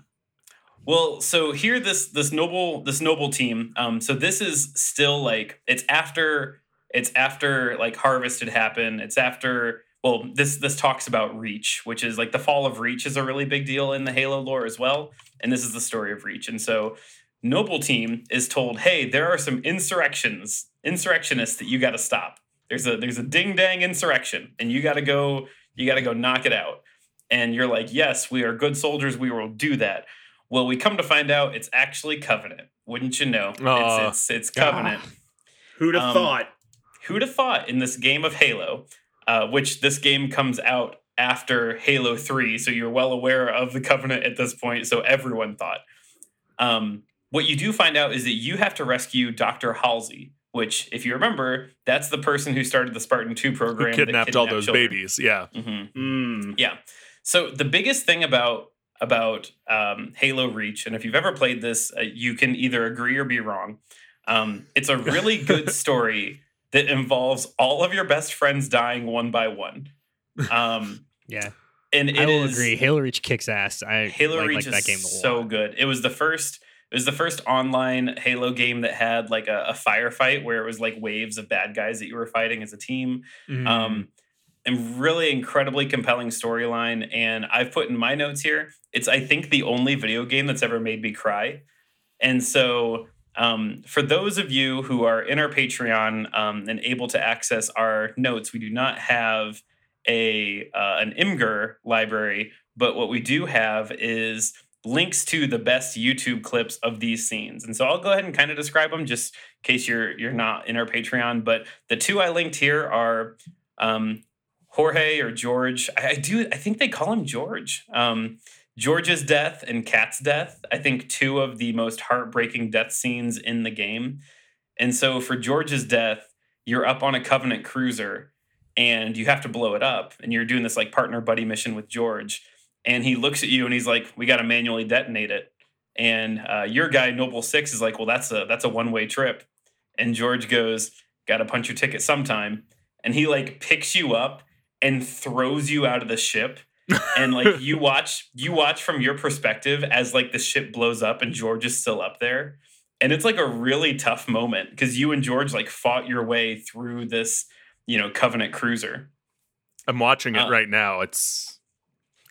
well, so here this this noble this noble team. Um, so this is still like it's after it's after like harvest had happened. It's after well this this talks about Reach, which is like the fall of Reach is a really big deal in the Halo lore as well. And this is the story of Reach. And so Noble Team is told, hey, there are some insurrections, insurrectionists that you got to stop. There's a there's a ding dang insurrection, and you got to go you got to go knock it out. And you're like, yes, we are good soldiers. We will do that. Well, we come to find out it's actually Covenant. Wouldn't you know? Aw. it's, it's, it's Covenant. Who'd have Um, thought? Who'd have thought in this game of Halo, uh, which this game comes out after Halo 3, so you're well aware of the Covenant at this point, so everyone thought. Um, what you do find out is that you have to rescue Dr. Halsey, which, if you remember, that's the person who started the Spartan 2 Who program. that kidnapped all those children. babies. Yeah. Mhm. Mm. Yeah. So the biggest thing about about um, Halo Reach, and if you've ever played this, uh, you can either agree or be wrong. Um, it's a really good story that involves all of your best friends dying one by one. Um, Yeah, and it I will is- agree. Halo Reach kicks ass. I Halo like, Reach like that game so good. It was the first. It was the first online Halo game that had like a, a firefight where it was like waves of bad guys that you were fighting as a team Mm. um and really incredibly compelling storyline and i've put in my notes here it's i think the only video game that's ever made me cry. And so um, for those of you who are in our patreon um, and able to access our notes we do not have a uh, an imgur library but what we do have is links to the best youtube clips of these scenes. And so i'll go ahead and kind of describe them just in case you're you're not in our patreon but the two i linked here are um, Jorge or George. I, do. I think they call him George. Um, George's death and Kat's death. I think two of the most heartbreaking death scenes in the game. And so for George's death, you're up on a Covenant cruiser and you have to blow it up, and you're doing this like partner buddy mission with George. And he looks at you and he's like, "We got to manually detonate it." And uh, your guy Noble Six is like, "Well, that's a that's a one way trip." And George goes, "Got to punch your ticket sometime." And he like picks you up and throws you out of the ship and like you watch you watch from your perspective as like the ship blows up and George is still up there and it's like a really tough moment because you and George like fought your way through this you know covenant cruiser I'm watching it uh, right now. It's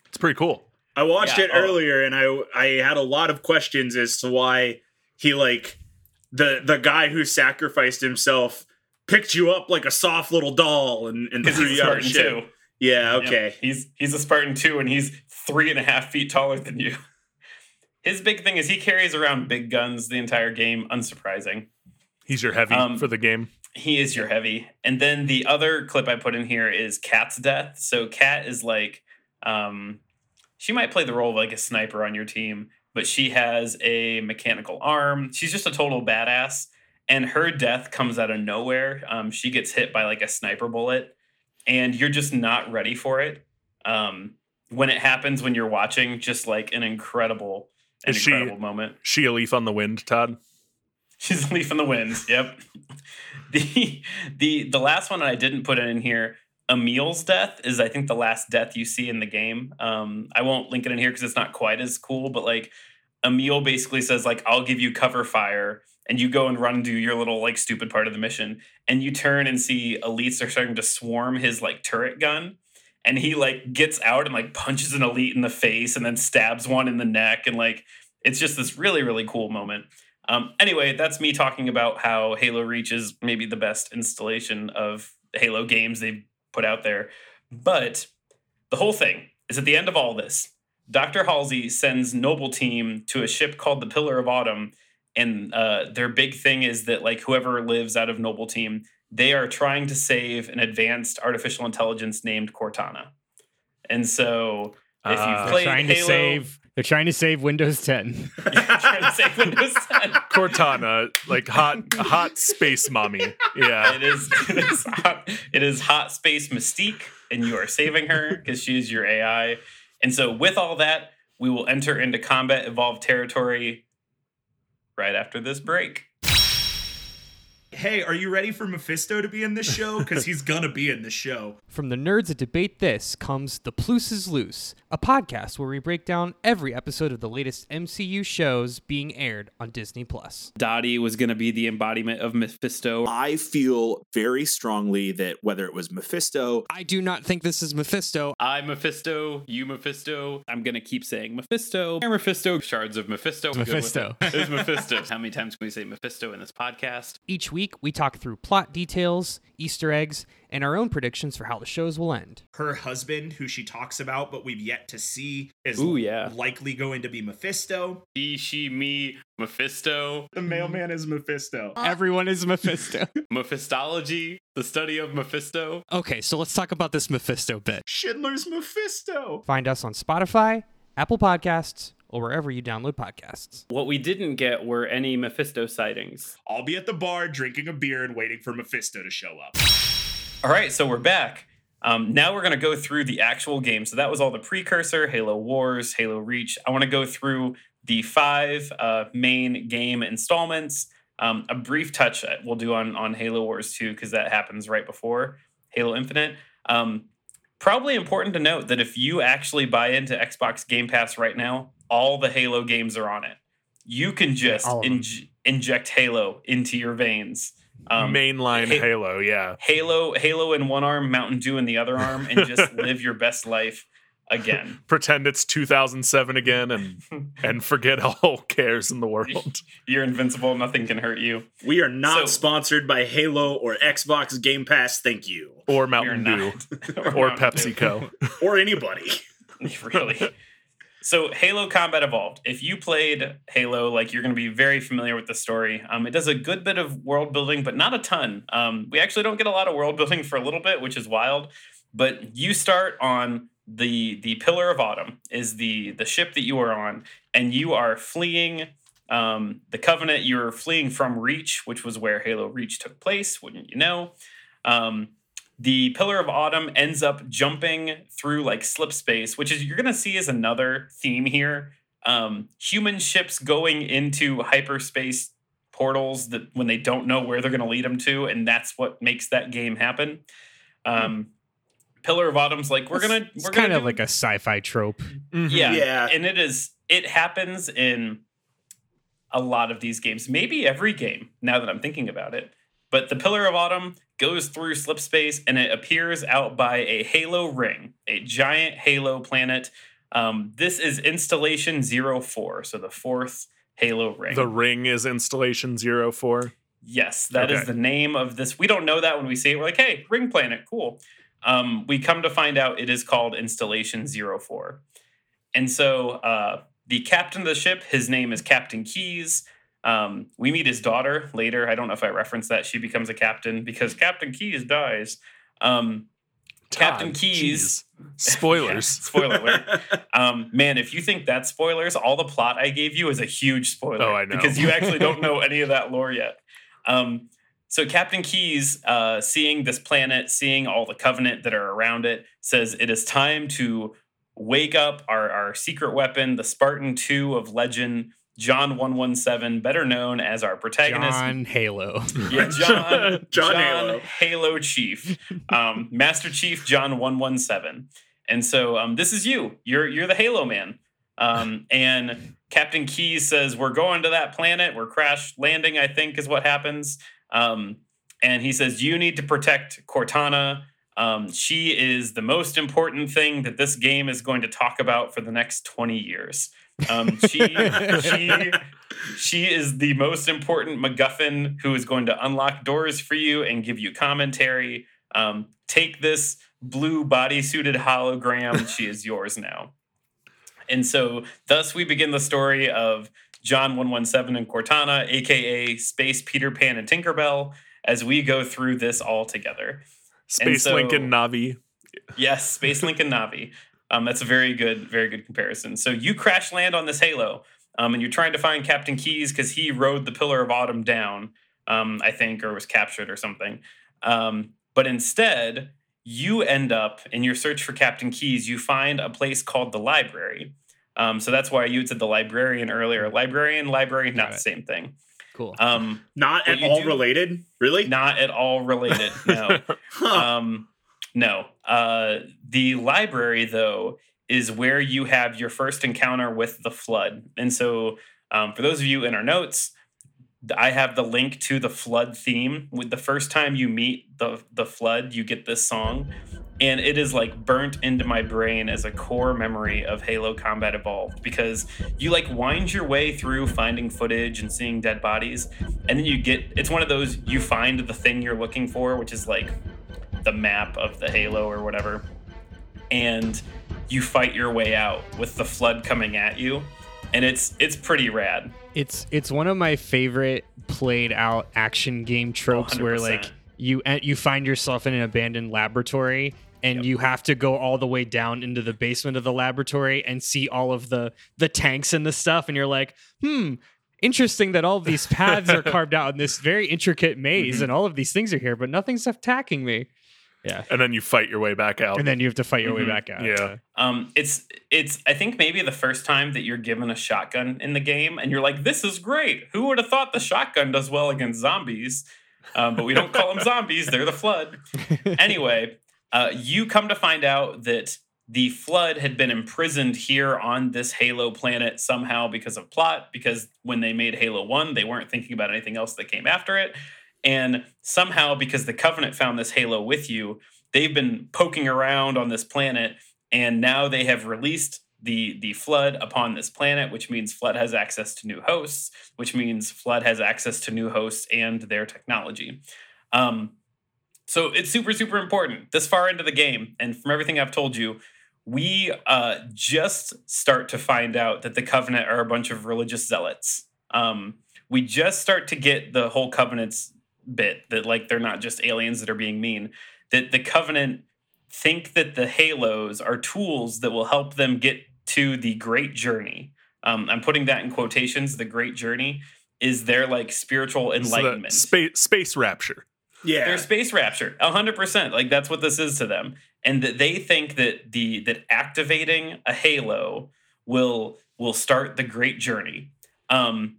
it's pretty cool. I watched Yeah, it oh. earlier, and I I had a lot of questions as to why he like the the guy who sacrificed himself picked you up like a soft little doll and and because threw he's you a out of Spartan ship. too Yeah, Yep. okay. he's he's a Spartan too and he's three and a half feet taller than you his big thing is he carries around big guns the entire game unsurprising He's your heavy Um, for the game. He is your heavy. And then the other clip I put in here is Kat's death. So Kat is like, um, she might play the role of like a sniper on your team, but she has a mechanical arm. She's just a total badass. And her death comes out of nowhere. Um, she gets hit by like a sniper bullet, and you're just not ready for it. Um, when it happens, when you're watching, just like an incredible, an Is she- incredible moment. She a leaf on the wind, Todd. She's a leaf in the wind. Yep. the the the last one I didn't put in here. Emile's death is I think the last death you see in the game. Um, I won't link it in here because it's not quite as cool. But like Emile basically says like I'll give you cover fire, and you go and run and do your little like stupid part of the mission, and you turn and see elites are starting to swarm his like turret gun. And he like gets out and like punches an elite in the face and then stabs one in the neck and like it's just this really really cool moment. Um, anyway, that's me talking about how Halo Reach is maybe the best installation of Halo games they've put out there. But the whole thing is at the end of all this, Dr. Halsey sends Noble Team to a ship called the Pillar of Autumn. And uh, their big thing is that, like, whoever lives out of Noble Team, they are trying to save an advanced artificial intelligence named Cortana. And so if Ah. you've They're played trying Halo, to save. They're trying to save Windows 10. trying to save Windows 10. Cortana, like hot hot space mommy. Yeah. It is it is hot, it is hot space mystique, and you are saving her because she is your AI. And so, with all that, we will enter into combat evolved territory right after this break. Hey, are you ready for Mephisto to be in this show? Because he's gonna be in this show. From the nerds that debate this comes The Plus is Loose, a podcast where we break down every episode of the latest MCU shows being aired on Disney Plus. Dottie was going to be the embodiment of Mephisto. I feel very strongly that whether it was Mephisto, I do not think this is Mephisto. I Mephisto, you Mephisto. I'm gonna keep saying Mephisto. Or Mephisto. Shards of Mephisto. I'm good with Mephisto. it. It's Mephisto. How many times can we say Mephisto in this podcast? Each week, we talk through plot details, Easter eggs, and our own predictions for how the shows will end. Her husband, who she talks about, but we've yet to see, is Ooh, yeah. likely going to be Mephisto. He, she, me, Mephisto. The mailman is Mephisto. Uh, Everyone is Mephisto. Mephistology, the study of Mephisto. okay, so let's talk about this Mephisto bit. Schindler's Mephisto. Find us on Spotify, Apple Podcasts, or wherever you download podcasts. What we didn't get were any Mephisto sightings. I'll be at the bar drinking a beer and waiting for Mephisto to show up. All right, so we're back. Um, now we're going to go through the actual game. So that was all the precursor, Halo Wars, Halo Reach. I want to go through the five uh, main game installments. Um, a brief touch we'll do on on Halo Wars 2 because that happens right before Halo Infinite. Um, probably important to note that if you actually buy into Xbox Game Pass right now, all the Halo games are on it. You can just all of inject Halo into your veins. Um, Mainline hey- Halo, yeah. Halo, Halo in one arm, Mountain Dew in the other arm, and just live your best life again. Pretend it's 2007 again and and forget all cares in the world. You're invincible. Nothing can hurt you. We are not So- sponsored by Halo or Xbox Game Pass. Thank you. Or Mountain Dew. not. Or Mountain Dew. PepsiCo. Or anybody. really. So Halo Combat Evolved. If you played Halo, like you're going to be very familiar with the story. Um, it does a good bit of world building, but not a ton. Um, we actually don't get a lot of world building for a little bit, which is wild. But you start on the the Pillar of Autumn is the the ship that you are on, and you are fleeing um, the Covenant. You're fleeing from Reach, which was where Halo Reach took place. Wouldn't you know? Um, the Pillar of Autumn ends up jumping through like slip space, which is you're gonna see is another theme here. Um, human ships going into hyperspace portals that when they don't know where they're gonna lead them to, and that's what makes that game happen. Um, Pillar of Autumn's like we're gonna It's we're kind of do- like a sci-fi trope. yeah, Yeah. and it is it happens in a lot of these games, maybe every game. Now that I'm thinking about it, but the Pillar of Autumn goes through slip space and it appears out by a halo ring, a giant halo planet. Um, this is installation 04, so the fourth halo ring. The ring is installation 04. Yes, that is Okay. the name of this. We don't know that when we see it. We're like, hey, ring planet, cool. Um, we come to find out it is called Installation 04. And so uh, the captain of the ship, his name is Captain Keyes. Um, we meet his daughter later. I don't know if I referenced that. She becomes a captain because Captain Keyes dies. Um, Captain Keyes. jeez. Spoilers. Spoiler alert. Um, man, if you think that's spoilers, all the plot I gave you is a huge spoiler. Oh, I know. Because you actually don't know any of that lore yet. Um, so Captain Keyes, uh, seeing this planet, seeing all the covenant that are around it, says it is time to wake up our, our secret weapon, the Spartan 2 of legend, John 117, better known as our protagonist. John Halo. Yeah, John, John Halo. Halo Chief, um, Master Chief John one one seven, and so um, this is you. You're you're the Halo man, um, and Captain Keyes says we're going to that planet. We're crash landing. I think is what happens, um, and he says you need to protect Cortana. Um, she is the most important thing that this game is going to talk about for the next twenty years. Um, she she she is the most important MacGuffin who is going to unlock doors for you and give you commentary. Um, take this blue bodysuited hologram. she is yours now. And so, thus, we begin the story of John 117 and Cortana, aka Space Peter Pan and Tinkerbell, as we go through this all together. Space so- Link and Navi. Yes, Space Link and Navi. Um, that's a very good, very good comparison. So you crash land on this Halo, um, and you're trying to find Captain Keyes because he rode the Pillar of Autumn down, um, I think, or was captured or something. Um, but instead, you end up in your search for Captain Keyes. You find a place called the library. Um, so that's why you had said the librarian earlier. Librarian, library, not Got the same thing. Cool. Um, Not at all do- related, really? not at all related. No. Huh. um, no. Uh, the library, though, is where you have your first encounter with the flood. And so, um, for those of you in our notes, I have the link to the flood theme. With the first time you meet the the flood, you get this song, and it is like burnt into my brain as a core memory of Halo Combat Evolved because you like wind your way through finding footage and seeing dead bodies, and then you get it's one of those you find the thing you're looking for, which is like the map of the Halo or whatever, and you fight your way out with the flood coming at you, and it's it's pretty rad. It's it's one of my favorite played out action game tropes where 100%. like you uh, you find yourself in an abandoned laboratory and Yep. you have to go all the way down into the basement of the laboratory and see all of the the tanks and the stuff and you're like, "Hmm, interesting that all of these paths are carved out in this very intricate maze Mhm. and all of these things are here, but nothing's attacking me." Yeah. and then you fight your way back out. And then you have to fight your way Mhm. back out. Yeah. Um, it's it's I think maybe the first time that you're given a shotgun in the game, and you're like, "This is great. Who would have thought the shotgun does well against zombies?" Um, but we don't call them zombies; they're the flood. anyway, uh, you come to find out that the flood had been imprisoned here on this Halo planet somehow because of plot. Because when they made Halo One, they weren't thinking about anything else that came after it, and somehow because the Covenant found this Halo with you, they've been poking around on this planet, and now they have released the the flood upon this planet, which means flood has access to new hosts, which means flood has access to new hosts and their technology. Um, so it's super, super important this far into the game. And from everything I've told you, we uh, just start to find out that the Covenant are a bunch of religious zealots. Um, we just start to get the whole Covenant's bit that, like, they're not just aliens that are being mean, that the Covenant think that the Halos are tools that will help them get to the great journey. Um, I'm putting that in quotations. The great journey is their like spiritual So enlightenment. space space rapture. yeah. Their space rapture, hundred percent. Like that's what this is to them, and that they think that the that activating a halo will will start the great journey. Um,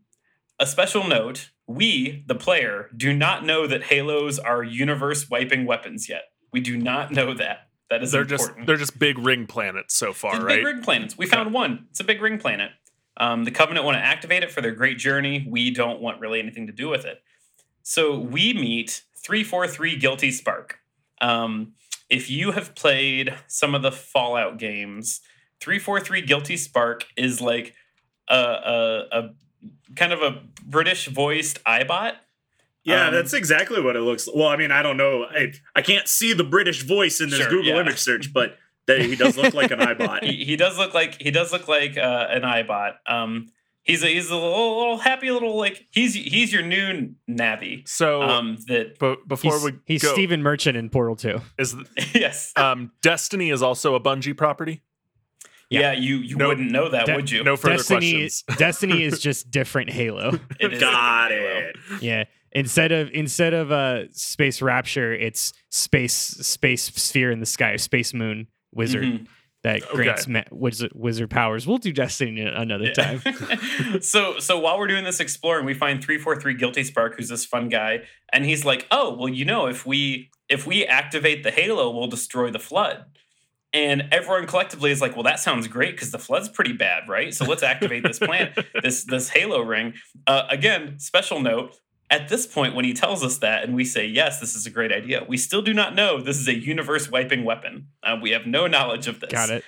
a special note: we, the player, do not know that halos are universe wiping weapons yet. We do not know that. That is They're important. just they're just big ring planets so far, They're right? big ring planets. We found one. It's a big ring planet. Um, the Covenant want to activate it for their great journey. We don't want really anything to do with it. So we meet 343 Guilty Spark. Um, if you have played some of the Fallout games, 343 Guilty Spark is like a, a, a kind of a British voiced Eyebot. Yeah, Um, that's exactly what it looks. Like. Well, I mean, I don't know. I, I can't see the British voice in this Sure, Google yeah. image search, but they, he does look like an Eyebot. He, he does look like he does look like uh, an Eyebot. Um, he's a he's a little, little happy little like he's he's your new Navi. So Um, that but before He's, we he's go, Stephen Merchant in Portal 2. is yes, um Destiny is also a Bungie property? Yeah, you you No- wouldn't know that, De- would you? No further Destiny questions. Destiny is just different Halo. It is Got Halo. it. Yeah. Instead of instead of uh space rapture, it's space space sphere in the sky, space moon wizard Mhm. that Okay. grants ma- wizard, wizard powers. We'll do Destiny another Yeah. time. so so while we're doing this exploring, we find three four three Guilty Spark, who's this fun guy, and he's like, "Oh, well, you know, if we if we activate the Halo, we'll destroy the Flood." And everyone collectively is like, "Well, that sounds great because the Flood's pretty bad, right? So let's activate this plant, this this Halo ring." Uh, again, special note. At this point, when he tells us that, and we say, yes, this is a great idea, we still do not know this is a universe wiping weapon. Uh, we have no knowledge of this. Got it.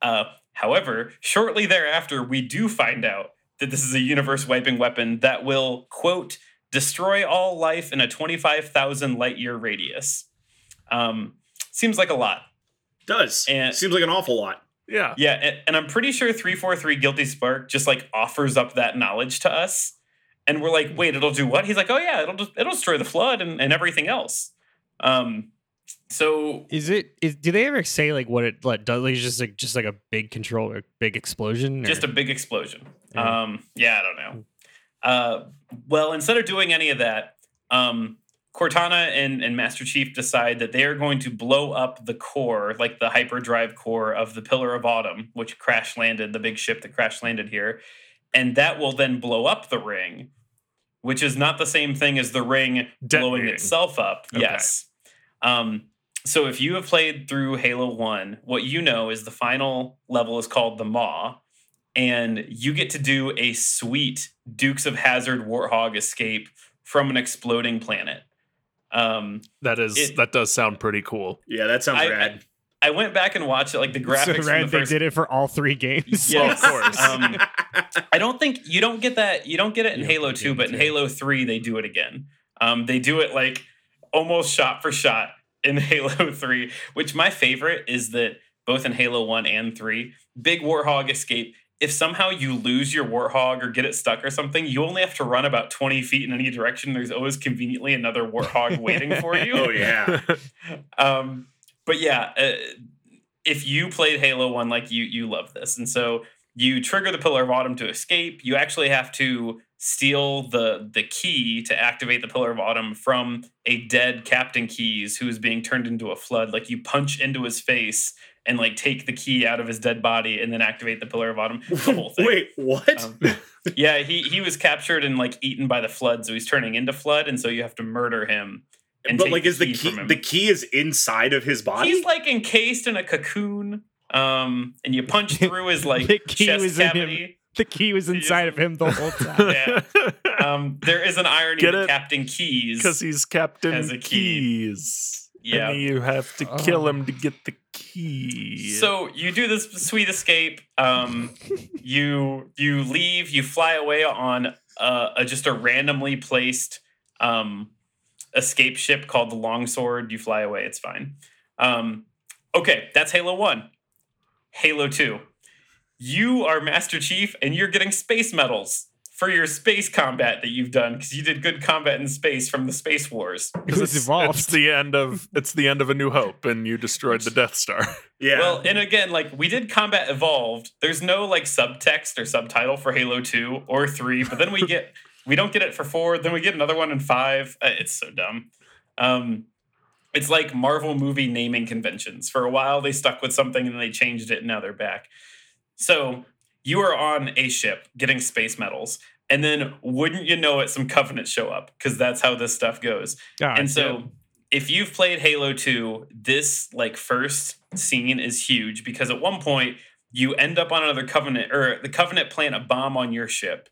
Uh, however, shortly thereafter, we do find out that this is a universe wiping weapon that will, quote, destroy all life in a 25,000 light year radius. Um, seems like a lot. Does And- seems like an awful lot. Yeah. Yeah, and, and I'm pretty sure 343 Guilty Spark just like offers up that knowledge to us. And we're like, wait, it'll do what? He's like, oh yeah, it'll just it'll destroy the flood and, and everything else. Um, So Is it? Is, do they ever say like what it like does? Like just like just like a big control, a big explosion. just a big explosion. Yeah. Um, yeah, I don't know. Uh, well, instead of doing any of that, um, Cortana and, and Master Chief decide that they are going to blow up the core, like the hyperdrive core of the Pillar of Autumn, which crash landed, the big ship that crash landed here. And that will then blow up the ring, which is not the same thing as the ring blowing itself up. Okay. Yes. Um, so if you have played through Halo 1, what you know is the final level is called the Maw, and you get to do a sweet Dukes of Hazzard Warthog escape from an exploding planet. Um, That is It- that does sound pretty cool. Yeah, that sounds I- rad. I went back and watched it, like the graphics so rad the they first. did it for all three games. Yeah. Well, of course. Um, I don't think you don't get that. You don't get it in You Halo Two, but in yeah. Halo Three they do it again. Um, they do it like almost shot for shot in Halo Three. Which my favorite is that both in Halo One and Three, big Warthog escape. If somehow you lose your Warthog or get it stuck or something, you only have to run about twenty feet in any direction. There's always conveniently another Warthog waiting for you. oh yeah. um, but yeah, uh, if you played Halo One, like you, you love this, and so you trigger the Pillar of Autumn to escape. You actually have to steal the the key to activate the Pillar of Autumn from a dead Captain Keyes who is being turned into a flood. Like you punch into his face and like take the key out of his dead body and then activate the Pillar of Autumn. The whole thing. Wait, what? Um, yeah, he he was captured and like eaten by the flood, so he's turning into flood, and so you have to murder him. and but take like, is the key key from him. the key is inside of his body? He's like encased in a cocoon, um, and you punch through his like The key chest was in him. cavity. the key was inside of him the whole time. Yeah. Um, there is an irony Get that it? Captain Keyes. Because he's Captain Has a key. Keyes. Yeah. And you have to kill Oh. him to get the key. So you do this sweet escape. Um, you you leave. You fly away on uh, a, just a randomly placed um, escape ship called the Longsword. You fly away. It's fine. Um, okay, that's Halo One. Halo Two. You are Master Chief, and you're getting space medals for your space combat that you've done because you did good combat in space from the Space Wars. Because it's, evolved. It's the end of it's the end of A New Hope, and you destroyed the Death Star. yeah. Well, and again, like we did Combat Evolved. There's no like subtext or subtitle for Halo 2 or 3, but then we get we don't get it for 4, then we get another one in 5. Uh, it's so dumb. Um it's like Marvel movie naming conventions. For a while they stuck with something and then they changed it and now they're back. So, you are on a ship getting space medals. And then wouldn't you know it some covenants show up because that's how this stuff goes Ah, and so if you've played Halo 2, this like first scene is huge because at one point you end up on another covenant or the covenant plant a bomb on your ship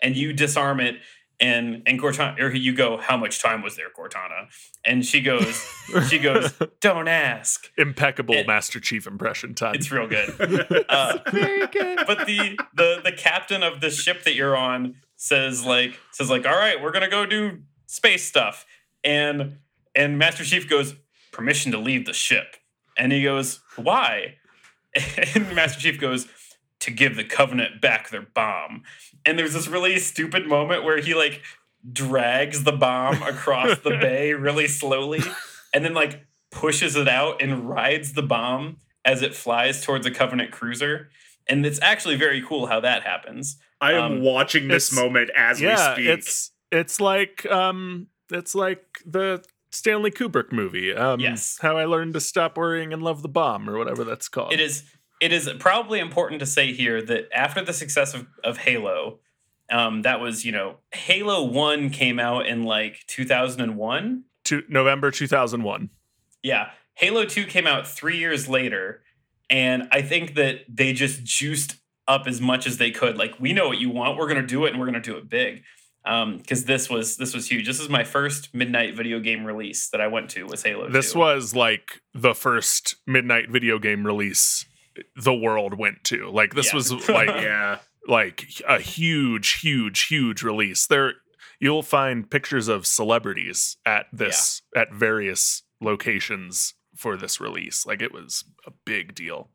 and you disarm it and and Cortana or you go how much time was there Cortana? And she goes she goes don't ask. Impeccable It- Master Chief impression time. it's real good. Uh, very good. but the the the captain of the ship that you're on says like says like all right we're gonna go do space stuff. And and master chief goes permission to leave the ship. And he goes why? And master chief goes to give the covenant back their bomb and there's this really stupid moment where he like drags the bomb across the bay really slowly and then like pushes it out and rides the bomb as it flies towards a covenant cruiser and it's actually very cool how that happens I am um, watching this moment as yeah, we speak. it's it's like um it's like the Stanley Kubrick movie. Um Yes. How I learned to stop worrying and love the bomb or whatever that's called. It is it is probably important to say here that after the success of, of Halo, um, that was, you know, Halo 1 came out in like 2001. To November 2001. Yeah. Halo 2 came out three years later. And I think that they just juiced up as much as they could. Like, we know what you want. We're going to do it and we're going to do it big. Um, because this was this was huge. This is my first midnight video game release that I went to was Halo. This 2. was like the first midnight video game release the world went to. Like this Yeah. was like yeah. like a huge, huge, huge release. There, you'll find pictures of celebrities at this at various locations for this release. Like it was a big deal.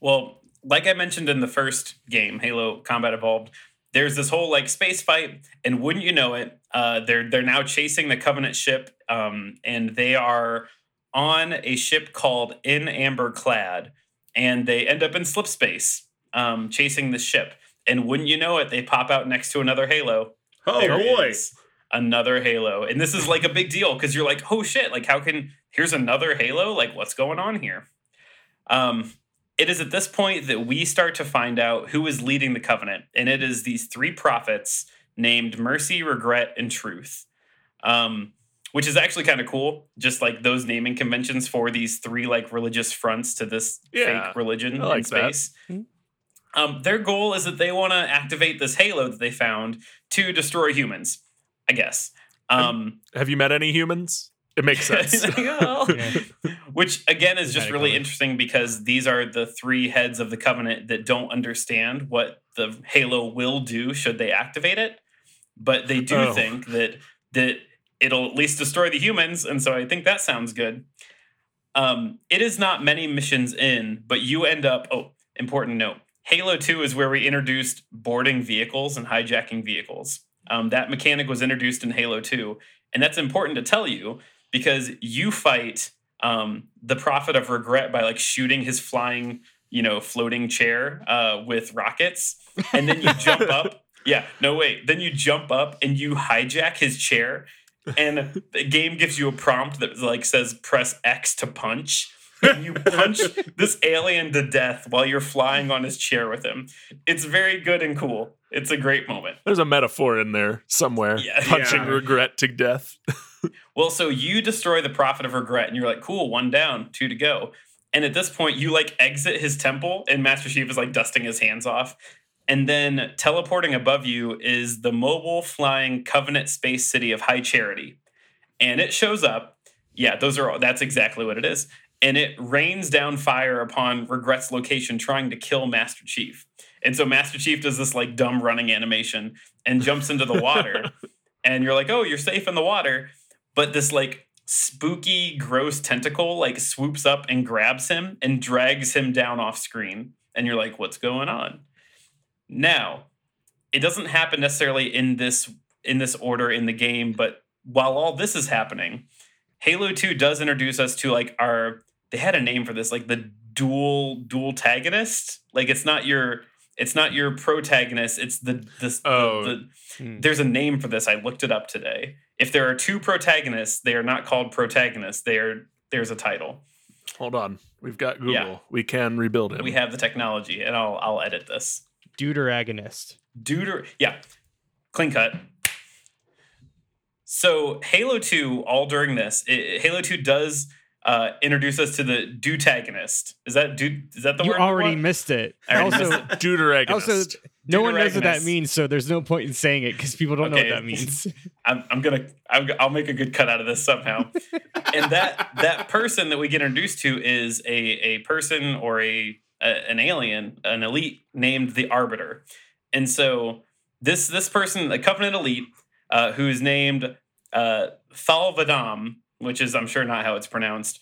Well, like I mentioned in the first game, Halo Combat Evolved, there's this whole like space fight, and wouldn't you know it, uh, they're they're now chasing the Covenant ship, um, and they are on a ship called In Amber Clad, and they end up in slip space, um, chasing the ship. And wouldn't you know it, they pop out next to another Halo. Oh There boy. another Halo, and this is like a big deal because you're like, oh shit, like how can here's another Halo? Like what's going on here? Um, it is at this point that we start to find out who is leading the covenant, and it is these three prophets named Mercy, Regret, and Truth. Um, which is actually kind of cool, just like those naming conventions for these three like religious fronts to this Yeah, fake religion I like in that. space. Mhm. Um, their goal is that they want to activate this halo that they found to destroy humans. I guess. Um, Have you met any humans? It makes sense. Yeah. Which again is just really interesting because these are the three heads of the covenant that don't understand what the halo will do should they activate it, but they do Oh. think that that it'll at least destroy the humans, and so I think that sounds good. Um, it is not many missions in, but you end up. Oh, important note: Halo Two is where we introduced boarding vehicles and hijacking vehicles. Um, that mechanic was introduced in Halo Two, and that's important to tell you because you fight um, the prophet of regret by like shooting his flying, you know, floating chair uh, with rockets, and then you jump up. Yeah, no wait. Then you jump up and you hijack his chair, and the game gives you a prompt that like says press X to punch. And you punch this alien to death while you're flying on his chair with him. It's very good and cool. It's a great moment. There's a metaphor in there somewhere. Yeah. Punching Yeah. regret to death. Well, so you destroy the prophet of regret, and you're like, cool, one down, two to go. And at this point, you like exit his temple, and Master Chief is like dusting his hands off. And then teleporting above you is the mobile flying Covenant space city of High Charity. And it shows up. Yeah, those are all, that's exactly what it is. And it rains down fire upon Regret's location, trying to kill Master Chief. And so Master Chief does this like dumb running animation and jumps into the water. and you're like, oh, you're safe in the water but this like spooky gross tentacle like swoops up and grabs him and drags him down off screen and you're like what's going on now it doesn't happen necessarily in this in this order in the game but while all this is happening halo 2 does introduce us to like our they had a name for this like the dual dual tagonist like it's not your it's not your protagonist it's the this Oh. the, Hmm. there's a name for this. I looked it up today. If there are two protagonists, they are not called protagonists. They are there's a title. Hold on. We've got Google. Yeah. We can rebuild it. We have the technology, and I'll I'll edit this. Deuteragonist. Deuter, yeah, clean cut. So Halo Two, all during this, i Halo Two does uh, introduce us to the deutagonist. Is that du- Is that the You word? we already want? missed it. I already Also, missed Deuteragonist. also, no one knows what that means, so there's no point in saying it because people don't know what that means. I'm, I'm gonna I'm, I'll make a good cut out of this somehow. and that that person that we get introduced to is a a person or a, a an alien, an elite named the Arbiter. And so this this person, a Covenant elite, uh, who's named uh, Thalvadam, which is I'm sure not how it's pronounced.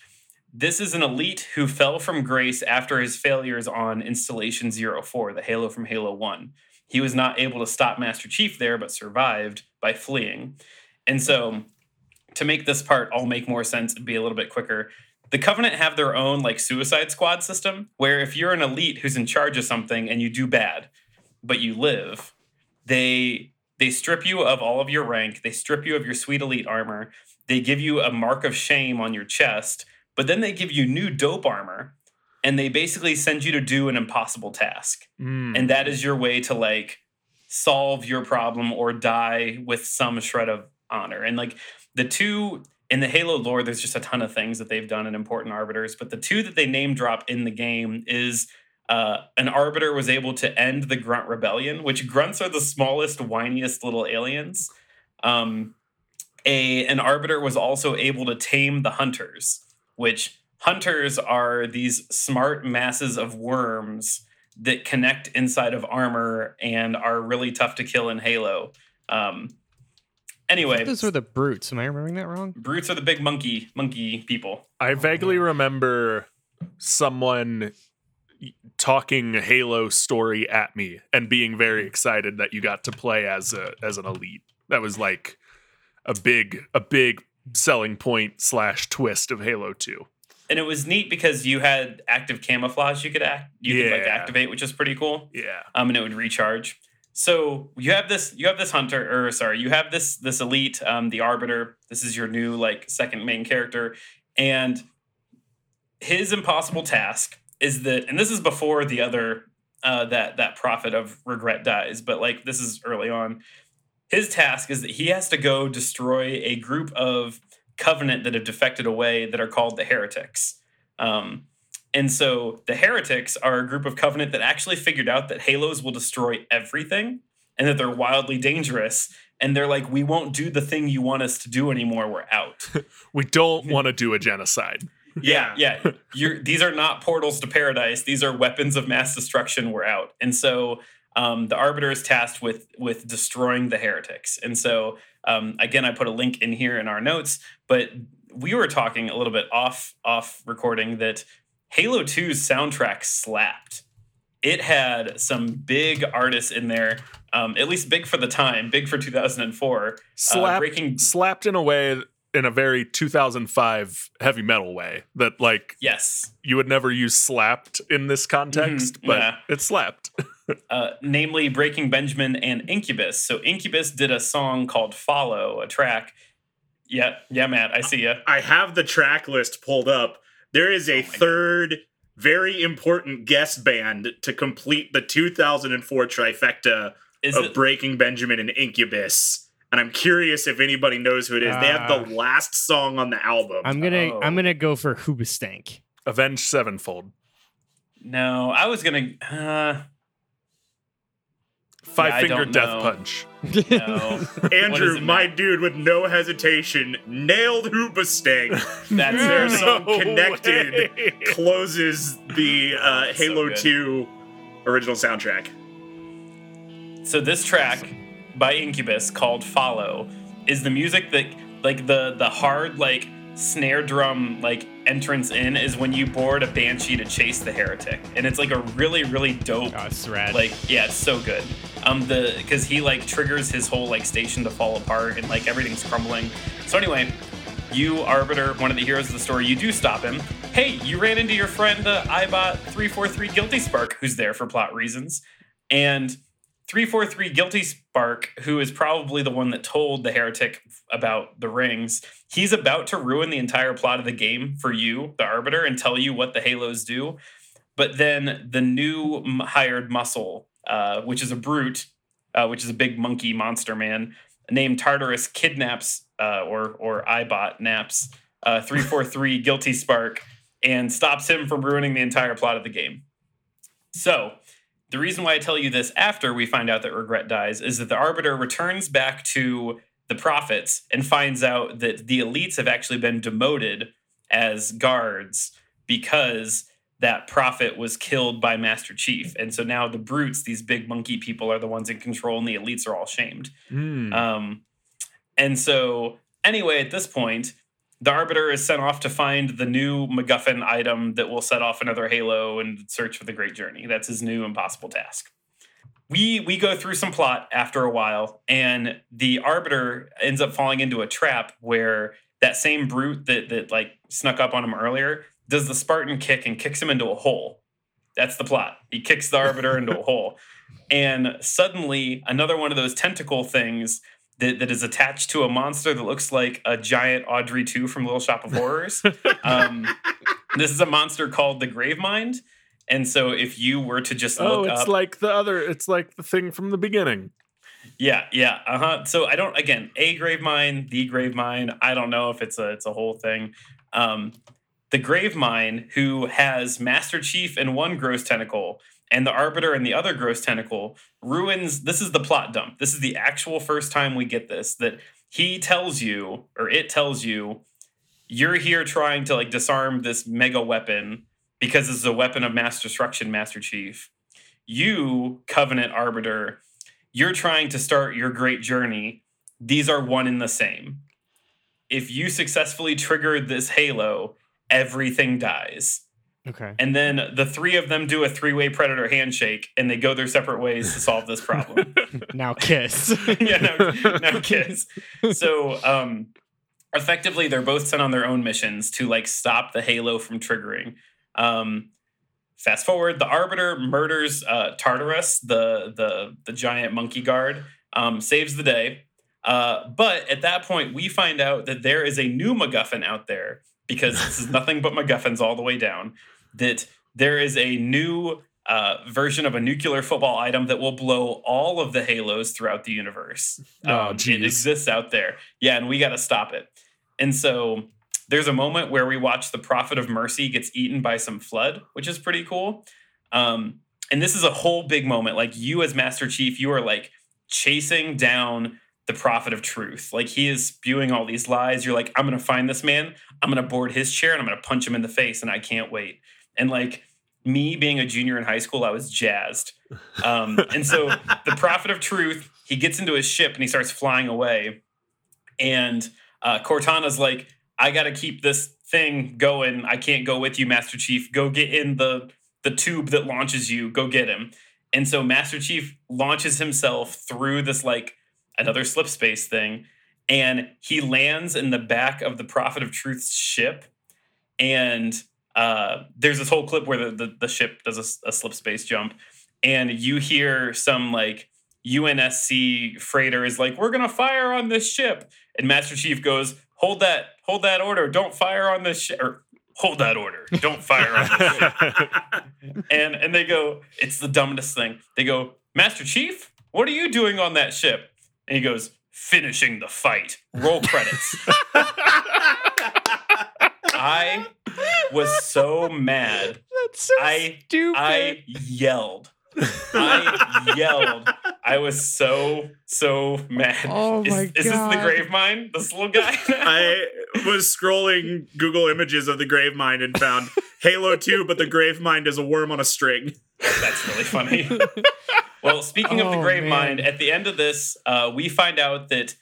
This is an elite who fell from grace after his failures on Installation 04, the Halo from Halo 1. He was not able to stop Master Chief there, but survived by fleeing. And so, to make this part all make more sense and be a little bit quicker, the Covenant have their own like suicide squad system where if you're an elite who's in charge of something and you do bad, but you live, they they strip you of all of your rank, they strip you of your sweet elite armor, they give you a mark of shame on your chest, but then they give you new dope armor and they basically send you to do an impossible task Mm. and that is your way to like solve your problem or die with some shred of honor and like the two in the halo lore there's just a ton of things that they've done in important arbiters but the two that they name drop in the game is uh, an arbiter was able to end the grunt rebellion which grunts are the smallest whiniest little aliens um, a an arbiter was also able to tame the hunters which hunters are these smart masses of worms that connect inside of armor and are really tough to kill in Halo. Um, anyway, Those are the brutes. Am I remembering that wrong? brutes are the big monkey monkey people. I vaguely remember someone talking Halo story at me and being very excited that you got to play as a as an elite. That was like a big a big selling point slash twist of Halo 2. and it was neat because you had active camouflage you could act you could like Yeah. activate, which is pretty cool. Yeah. um, and it would recharge. So you have this, you have this hunter, or sorry, you have this this elite, um, the arbiter. This is your new like second main character, and his impossible task is that, and this is before the other uh, that that prophet of regret dies, but like this is early on. His task is that he has to go destroy a group of covenant that have defected away that are called the heretics. Um, and so the heretics are a group of covenant that actually figured out that halos will destroy everything and that they're wildly dangerous. And they're like, we won't do the thing you want us to do anymore. We're out. We don't want to do a genocide. yeah, yeah. You're, these are not portals to paradise. These are weapons of mass destruction. We're out. And so um, the arbiter is tasked with with destroying the heretics. And so um, again, I put a link in here in our notes, but we were talking a little bit off off recording that Halo 2's soundtrack slapped. It had some big artists in there, um, at least big for the time, big for 2004. Slapped, breaking- slapped in a way in a very 2005 heavy metal way that like Yes, you would never use slapped in this context, Mhm, but yeah. it slapped. uh, namely Breaking Benjamin and Incubus. So Incubus did a song called "Follow," a track. Yeah, yeah, Matt, I see you. I have the track list pulled up. There is a Oh my God. third very important guest band to complete the 2004 trifecta Is of it? Breaking Benjamin and Incubus. And I'm curious if anybody knows who it is. they have Ah. the last song on the album. I'm gonna Oh. I'm gonna go for Hoobastank. Avenged Sevenfold. No, I was gonna. Uh, Five I Finger Death know. Punch. no, Andrew, my Matt? dude, with no hesitation, nailed Hoobastank. that's Their their song No Connected way. closes the uh, That's so Halo good. 2 original soundtrack. So this track by Incubus called "Follow" is the music that, like the the hard like snare drum like entrance in is when you board a banshee to chase the heretic, and it's like a really really dope Oh, it's rad. like yeah it's so good. Um the because he like triggers his whole like station to fall apart and like everything's crumbling. So anyway you arbiter one of the heroes of the story you do stop him. Hey you ran into your friend uh, Eyebot 343 guilty spark who's there for plot reasons. And 343 guilty spark who is probably the one that told the heretic about the rings he's about to ruin the entire plot of the game for you the arbiter and tell you what the halos do but then the new hired muscle, uh, which is a brute, uh, which is a big monkey monster man named Tartarus, kidnaps uh, or or Eyebot naps uh, three four three guilty spark and stops him from ruining the entire plot of the game. So. The reason why I tell you this after we find out that Regret dies is that the Arbiter returns back to the Prophets and finds out that the elites have actually been demoted as guards because that prophet was killed by Master Chief. And so now the brutes, these big monkey people, are the ones in control, and the elites are all shamed. Hmm. Um, and so, anyway, at this point, the Arbiter is sent off to find the new MacGuffin item that will set off another Halo and search for the Great Journey. That's his new impossible task. We we go through some plot after a while, and the Arbiter ends up falling into a trap where that same brute that that like snuck up on him earlier does the Spartan kick and kicks him into a hole. That's the plot. He kicks the Arbiter into a hole. And suddenly, another one of those tentacle things that, that is attached to a monster that looks like a giant Audrey 2 from Little Shop of Horrors. um, this is a monster called the grave Gravemind. And so, if you were to just oh, it's up, like the other. It's like the thing from the beginning. yeah, yeah, uh huh. So I don't again a grave mind, the grave mind. I don't know if it's a it's a whole thing. Um, the grave mind who has Master Chief in one gross tentacle and the Arbiter in the other gross tentacle ruins. This is the plot dump. This is the actual first time we get this that he tells you or it tells you you're here trying to like disarm this mega weapon because this is a weapon of mass destruction, Master Chief. You, Covenant Arbiter, you're trying to start your great journey. These are one and the same. If you successfully trigger this halo, everything dies. okay. And then the three of them do a three way predator handshake and they go their separate ways to solve this problem. Now kiss. yeah, no, no kids. So, um, effectively they're both sent on their own missions to like stop the halo from triggering um fast forward the arbiter murders uh tartarus the the the giant monkey guard um saves the day uh but at that point we find out that there is a new macguffin out there because this is nothing but macguffins all the way down that there is a new uh, version of a nuclear football item that will blow all of the halos throughout the universe. Oh, Um, it exists out there. Yeah, and we got to stop it. And so there's a moment where we watch the Prophet of Mercy gets eaten by some flood, which is pretty cool. Um, and this is a whole big moment. Like you, as Master Chief, you are like chasing down the Prophet of Truth. Like he is spewing all these lies. You're like, I'm going to find this man. I'm going to board his chair and I'm going to punch him in the face. And I can't wait. And like me being a junior in high school, I was jazzed. Um, and so the prophet of truth, he gets into his ship and he starts flying away. And uh, Cortana's like, I got to keep this thing going. I can't go with you, Master Chief. Go get in the the tube that launches you. Go get him. And so Master Chief launches himself through this like another slip space thing, and he lands in the back of the Prophet of Truth's ship. And uh, there's this whole clip where the, the, the ship does a slip space jump, and you hear some like UNSC freighter is like, "We're gonna fire on this ship," and Master Chief goes, "Hold that, hold that order! Don't fire on this ship." Or, Hold that order! Don't fire on this ship. and and they go, "It's the dumbest thing." They go, "Master Chief, what are you doing on that ship?" And he goes, "Finishing the fight." Roll credits. I was so mad. That's so I- stupid. I yelled. I yelled. I was so so mad. Oh is, my is this the God. grave mind? This little guy? I was scrolling Google images of the grave mind and found Halo 2, but the grave mind is a worm on a string. That's really funny. well, speaking of the Oh, grave man. mind, at the end of this, uh, we find out that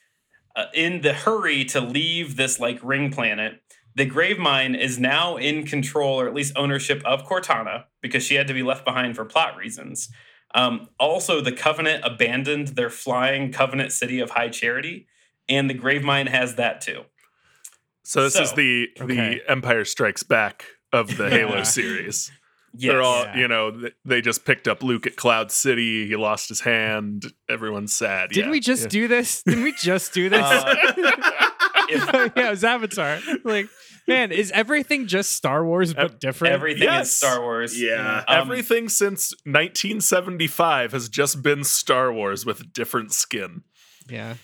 uh, in the hurry to leave this like ring planet, the grave mind is now in control or at least ownership of Cortana because she had to be left behind for plot reasons. Um, also, the Covenant abandoned their flying Covenant city of High Charity, and the grave mind has that too. so this is the okay. the Empire Strikes Back of the Halo series. Yes. They're all, Yeah. you know, they just picked up Luke at Cloud City. He lost his hand. Everyone's sad. Didn't yeah. we just Yeah. do this? Didn't we just do this? Uh, if- yeah, it was Avatar. Like, man, is everything just Star Wars but different? everything Yes. is Star Wars. Yeah. Um, Everything since 1975 has just been Star Wars with different skin. yeah.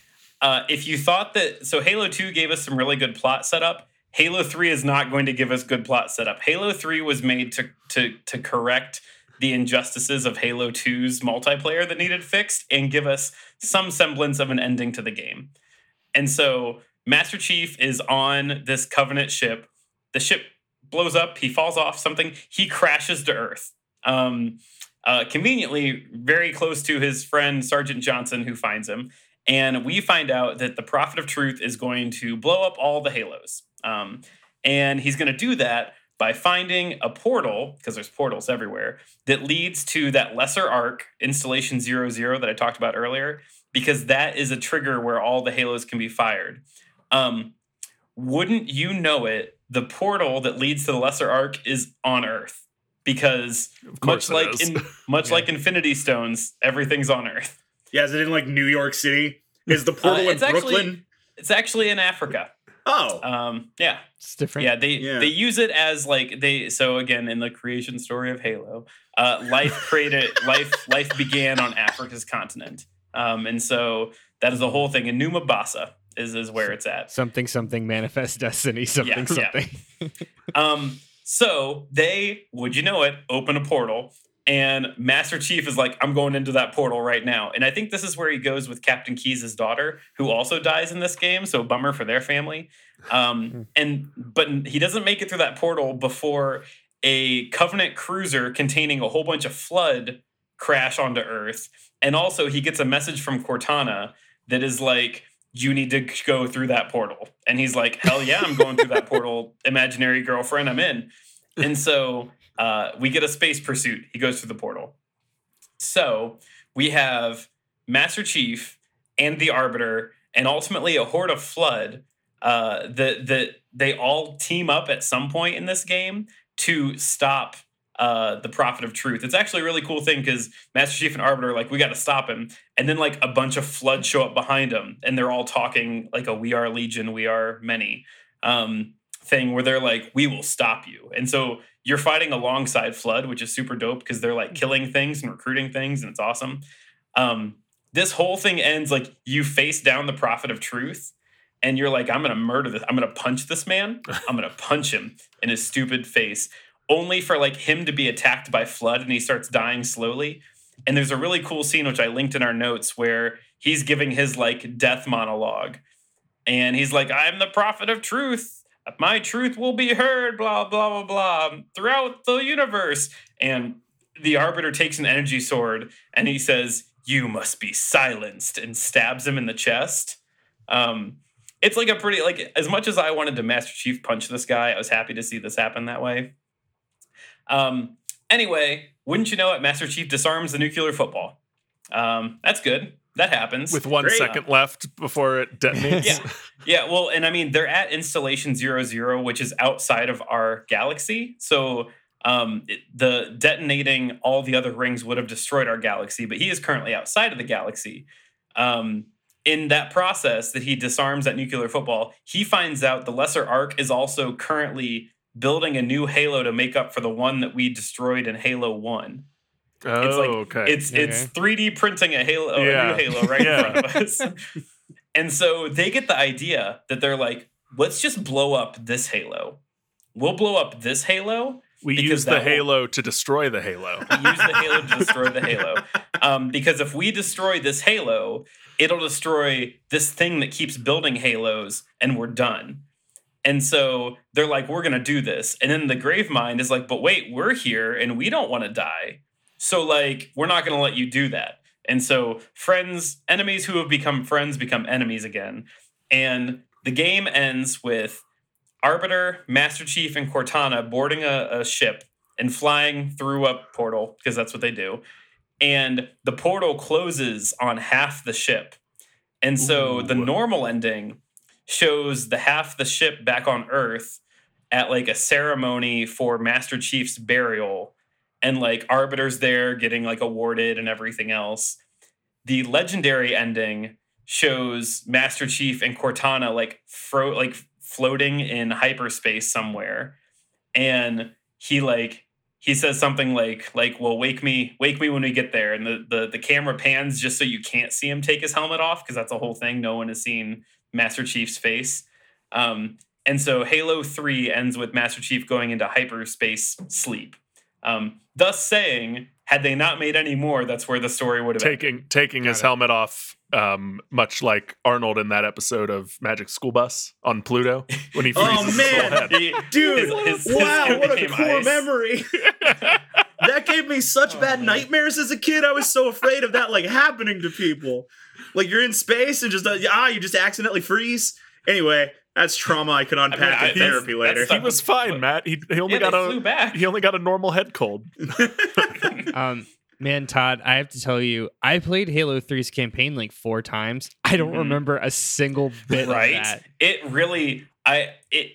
Uh, if you thought that, so Halo 2 gave us some really good plot setup. Halo 3 is not going to give us good plot setup. Halo 3 was made to to to correct the injustices of Halo 2's multiplayer that needed fixed and give us some semblance of an ending to the game. And so Master Chief is on this Covenant ship. The ship blows up, he falls off something, he crashes to Earth. Um, uh, conveniently, very close to his friend Sergeant Johnson, who finds him and we find out that the prophet of truth is going to blow up all the halos um, and he's going to do that by finding a portal because there's portals everywhere that leads to that lesser ark installation 00 that i talked about earlier because that is a trigger where all the halos can be fired um, wouldn't you know it the portal that leads to the lesser ark is on earth because much like is. in much Yeah. like infinity stones everything's on earth Yeah, is it in like New York City? Is the portal in it's actually- Brooklyn? It's actually in Africa. Oh, Um, yeah, It's different. yeah. They Yeah. they use it as like they. So again, in the creation story of Halo, uh, life created life life began on Africa's continent, um, and so that is the whole thing. in New Mombasa is is where it's at. Something, something, manifest destiny, something, Yeah, yeah. something. Um, so they, would you know it, open a portal, and Master Chief is like, I'm going into that portal right now. And I think this is where he goes with Captain Keyes' daughter, who also dies in this game. So bummer for their family. Um, and but he doesn't make it through that portal before a Covenant cruiser containing a whole bunch of flood crash onto Earth. And also he gets a message from Cortana that is like, you need to go through that portal. And he's like, hell yeah, I'm going through that portal. Imaginary girlfriend, I'm in. And so uh, we get a space pursuit. He goes through the portal. So we have Master Chief and the Arbiter, and ultimately a horde of Flood uh, that that they all team up at some point in this game to stop uh, the Prophet of Truth. It's actually a really cool thing because Master Chief and Arbiter are like, we got to stop him, and then like a bunch of Flood show up behind him, and they're all talking like a "We are Legion, we are many" um, thing, where they're like, "We will stop you," and so you're fighting alongside Flood, which is super dope because they're like killing things and recruiting things, and it's awesome. Um, this whole thing ends like you face down the Prophet of Truth and you're like, I'm gonna murder this. I'm gonna punch this man. I'm gonna punch him in his stupid face, only for like him to be attacked by flood and he starts dying slowly. And there's a really cool scene which I linked in our notes where he's giving his like death monologue, and he's like, "I'm the prophet of truth. My truth will be heard." Blah blah blah blah throughout the universe. And the arbiter takes an energy sword and he says, "You must be silenced," and stabs him in the chest. Um, it's like a pretty like as much as I wanted to Master Chief punch this guy, I was happy to see this happen that way. Um, anyway, wouldn't you know it? Master Chief disarms the nuclear football. Um, that's good. That happens With one Great. second left before it detonates. yeah, yeah. Well, and I mean they're at installation zero zero, which is outside of our galaxy. So um, it- the detonating all the other rings would have destroyed our galaxy, but he is currently outside of the galaxy. Um, in that process that he disarms that nuclear football, he finds out the Lesser Ark is also currently building a new Halo to make up for the one that we destroyed in Halo One. Oh, It's like- okay. It's it's 3D printing a Halo, Yeah. a new Halo right Yeah. in front of us. and so they get the idea that they're like, let's just blow up this Halo. We'll blow up this Halo. we use the that will- halo to destroy the halo. We use the Halo to destroy the Halo. Um, because if we destroy this Halo, it'll destroy this thing that keeps building Halos, and we're done. And so they're like, we're gonna do this. And then the grave mind is like, but wait, we're here and we don't want to die. So like, we're not gonna let you do that. And so friends, enemies who have become friends become enemies again. And the game ends with Arbiter, Master Chief, and Cortana boarding a, a ship and flying through a portal because that's what they do. And the portal closes on half the ship. And so the normal ending shows the half the ship back on Earth at like a ceremony for Master Chief's burial. And like Arbiter's there getting like awarded and everything else. The legendary ending shows Master Chief and Cortana like fro like floating in hyperspace somewhere. And he like he says something like like well wake me wake me when we get there and the the, the camera pans just so you can't see him take his helmet off because that's a whole thing no one has seen master chief's face um, and so halo 3 ends with master chief going into hyperspace sleep um, thus saying had they not made any more that's where the story would have ended. taking taking his it. helmet off, um, much like Arnold in that episode of Magic School Bus on Pluto when he freezes Oh, his man. head. He- Dude, his- his- his wow, head what a became cool ice. memory. that gave me such Oh, bad man. nightmares as a kid. I was so afraid of that like happening to people. Like you're in space and just uh, ah, you just accidentally freeze. Anyway, that's trauma I could unpack I- in that's- therapy later. that's he was fine, Matt. He, he only yeah, got they flew a back he only got a normal head cold. Um, man, Todd, I have to tell you, I played Halo 3's campaign like four times. I don't Mhm. remember a single bit right of that. it really i it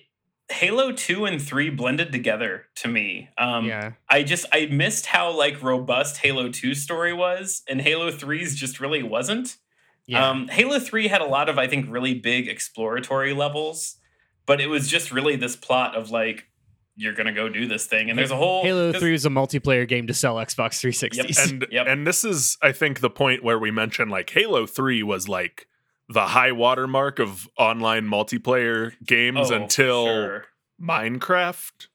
halo 2 and 3 blended together to me um yeah. i just i missed how like robust halo 2 story was and halo 3's just really wasn't Yeah. um halo 3 had a lot of i think really big exploratory levels but it was just really this plot of like you're gonna go do this thing and there's a whole Halo there's- 3 is a multiplayer game to sell Xbox 360s. And Yep. and this is I think the point where we mentioned like Halo 3 was like the high watermark of online multiplayer games oh, until sure. Minecraft.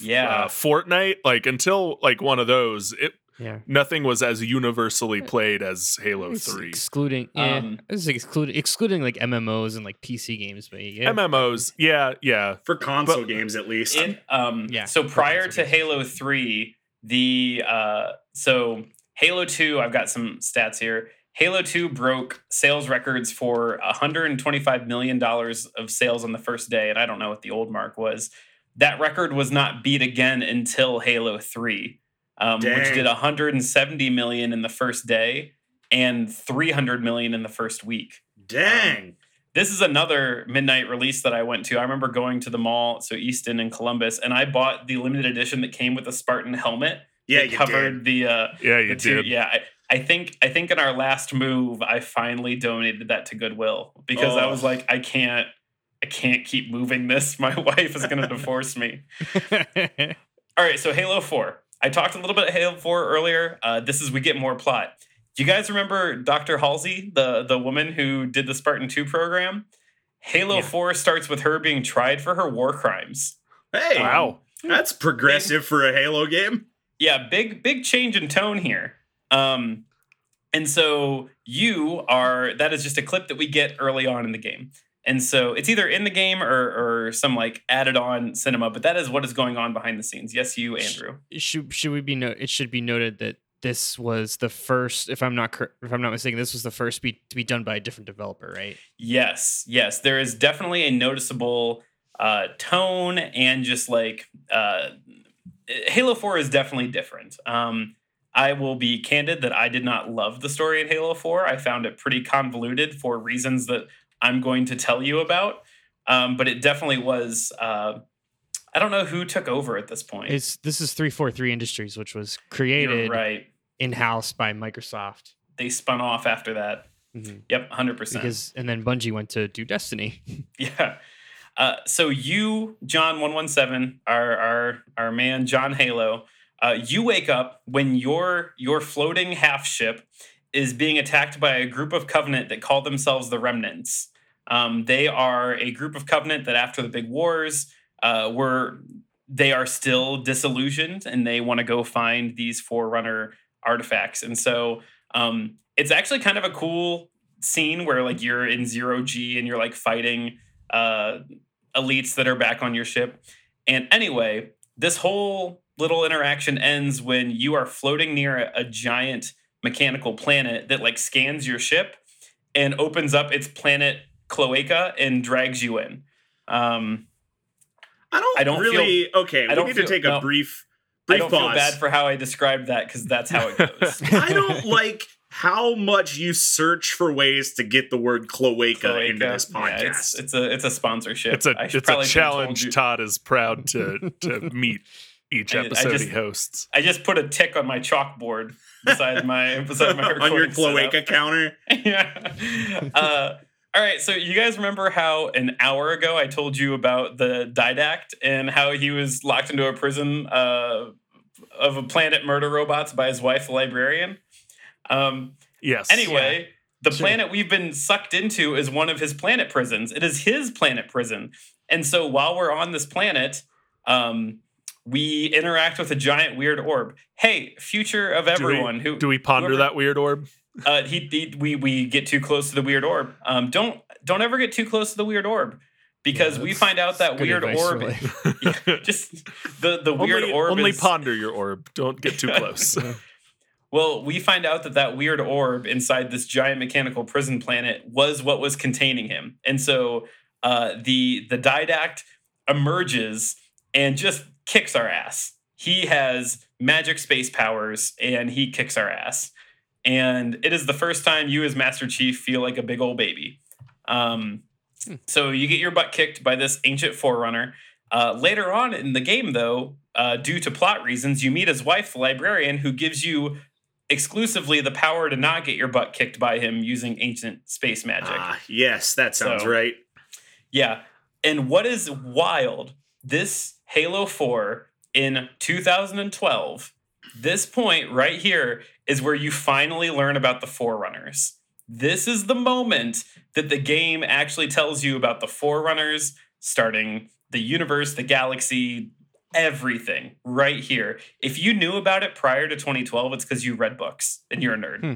yeah uh, Fortnite, like until like one of those, it yeah. nothing was as universally played as Halo It's Three. Excluding, yeah, Um, it's like excluding, excluding like MMOs and like PC games, but yeah, MMOs, yeah, yeah. For console But- games at least. It, um, Yeah, So prior to games. Halo Three, the uh, so Halo Two, I've got some stats here. Halo Two broke sales records for 125 million dollars of sales on the first day, and I don't know what the old mark was. That record was not beat again until Halo Three, um, which did 170 million in the first day and 300 million in the first week. Dang. this is another midnight release that I went to. I remember going to the mall, so Easton and Columbus, and I bought the limited edition that came with a Spartan helmet. Yeah, that you covered did. the uh Yeah, the you two, did. yeah. I, I think I think in our last move, I finally donated that to Goodwill because I was Oh. like, I can't I can't keep moving this. My wife is gonna divorce me. All right, so Halo 4. I talked a little bit of Halo 4 earlier. Uh, this is we get more plot. Do you guys remember Dr. Halsey, the the woman who did the Spartan 2 program? Halo Yeah. 4 starts with her being tried for her war crimes. Hey, Wow. that's progressive for a Halo game. Yeah, big big change in tone here. Um and so you are that is just a clip that we get early on in the game. And so it's either in the game or or some like added on cinema, but that is what is going on behind the scenes. Yes, you, Andrew. should should we be no it should be noted that this was the first if i'm not if i'm not mistaken this was the first be, to be done by a different developer right Yes, yes, there is definitely a noticeable uh, tone and just like uh, Halo Four is definitely different. Um, I will be candid that I did not love the story in Halo Four. I found it pretty convoluted for reasons that I'm going to tell you about. Um, but it definitely was. Uh, I don't know who took over at this point. it's this is 343 industries which was You're created right. in-house by microsoft They spun off after that. Mhm. Yep, hundred percent. because and then bungie went to do destiny Yeah. Uh, so you, John one one seven, our our our man John Halo, uh, you wake up when your your floating half ship is being attacked by a group of Covenant that call themselves the Remnants. Um, they are a group of Covenant that after the big wars uh, were they are still disillusioned and they want to go find these Forerunner artifacts. And so um, it's actually kind of a cool scene where like you're in zero G and you're like fighting uh, elites that are back on your ship. And anyway, this whole little interaction ends when you are floating near a, a giant mechanical planet that like scans your ship and opens up its planet cloaca and drags you in. Um, I don't, I don't really. okay, I we don't need feel- to take no. a brief, brief I brief don't pause. feel bad for how I described that because that's how it goes. I don't like how much you search for ways to get the word cloaca, into Cloaca. this Yeah, podcast. it's, it's a it's a sponsorship. It's a I should it's a probably should've told challenge. Todd is proud to to meet each I- I episode just- he hosts. I just put a tick on my chalkboard beside my beside my on your recording setup. cloaca counter. yeah. Uh, all right. So you guys remember how an hour ago I told you about the didact and how he was locked into a prison uh, of a planet murder robots by his wife, the librarian. Um, Yes. anyway, the Sure. planet we've been sucked into is one of his planet prisons. It is his planet prison. And so while we're on this planet, um, we interact with a giant weird orb. Hey, future of Do we- everyone who Do we ponder whoever- that weird orb? uh, he, he we we get too close to the weird orb. Um, don't don't ever get too close to the weird orb because Yeah, we find out that weird advice, orb. really. Yeah, just the the weird only, orb only is, ponder your orb. Don't get too close. Well, we find out that that weird orb inside this giant mechanical prison planet was what was containing him, and so uh, the the didact emerges and just kicks our ass. He has magic space powers, and he kicks our ass. And it is the first time you, as Master Chief, feel like a big old baby. Um, so you get your butt kicked by this ancient forerunner. Uh, later on in the game, though, uh, due to plot reasons, you meet his wife, the librarian, who gives you exclusively the power to not get your butt kicked by him using ancient space magic. Ah, yes, that sounds So- right. Yeah. And what is wild, this Halo 4 in 2012, this point right here is where you finally learn about the Forerunners. This is the moment that the game actually tells you about the Forerunners, starting the universe, the galaxy, everything right here. If you knew about it prior to 2012, it's because you read books and you're a nerd. Hmm.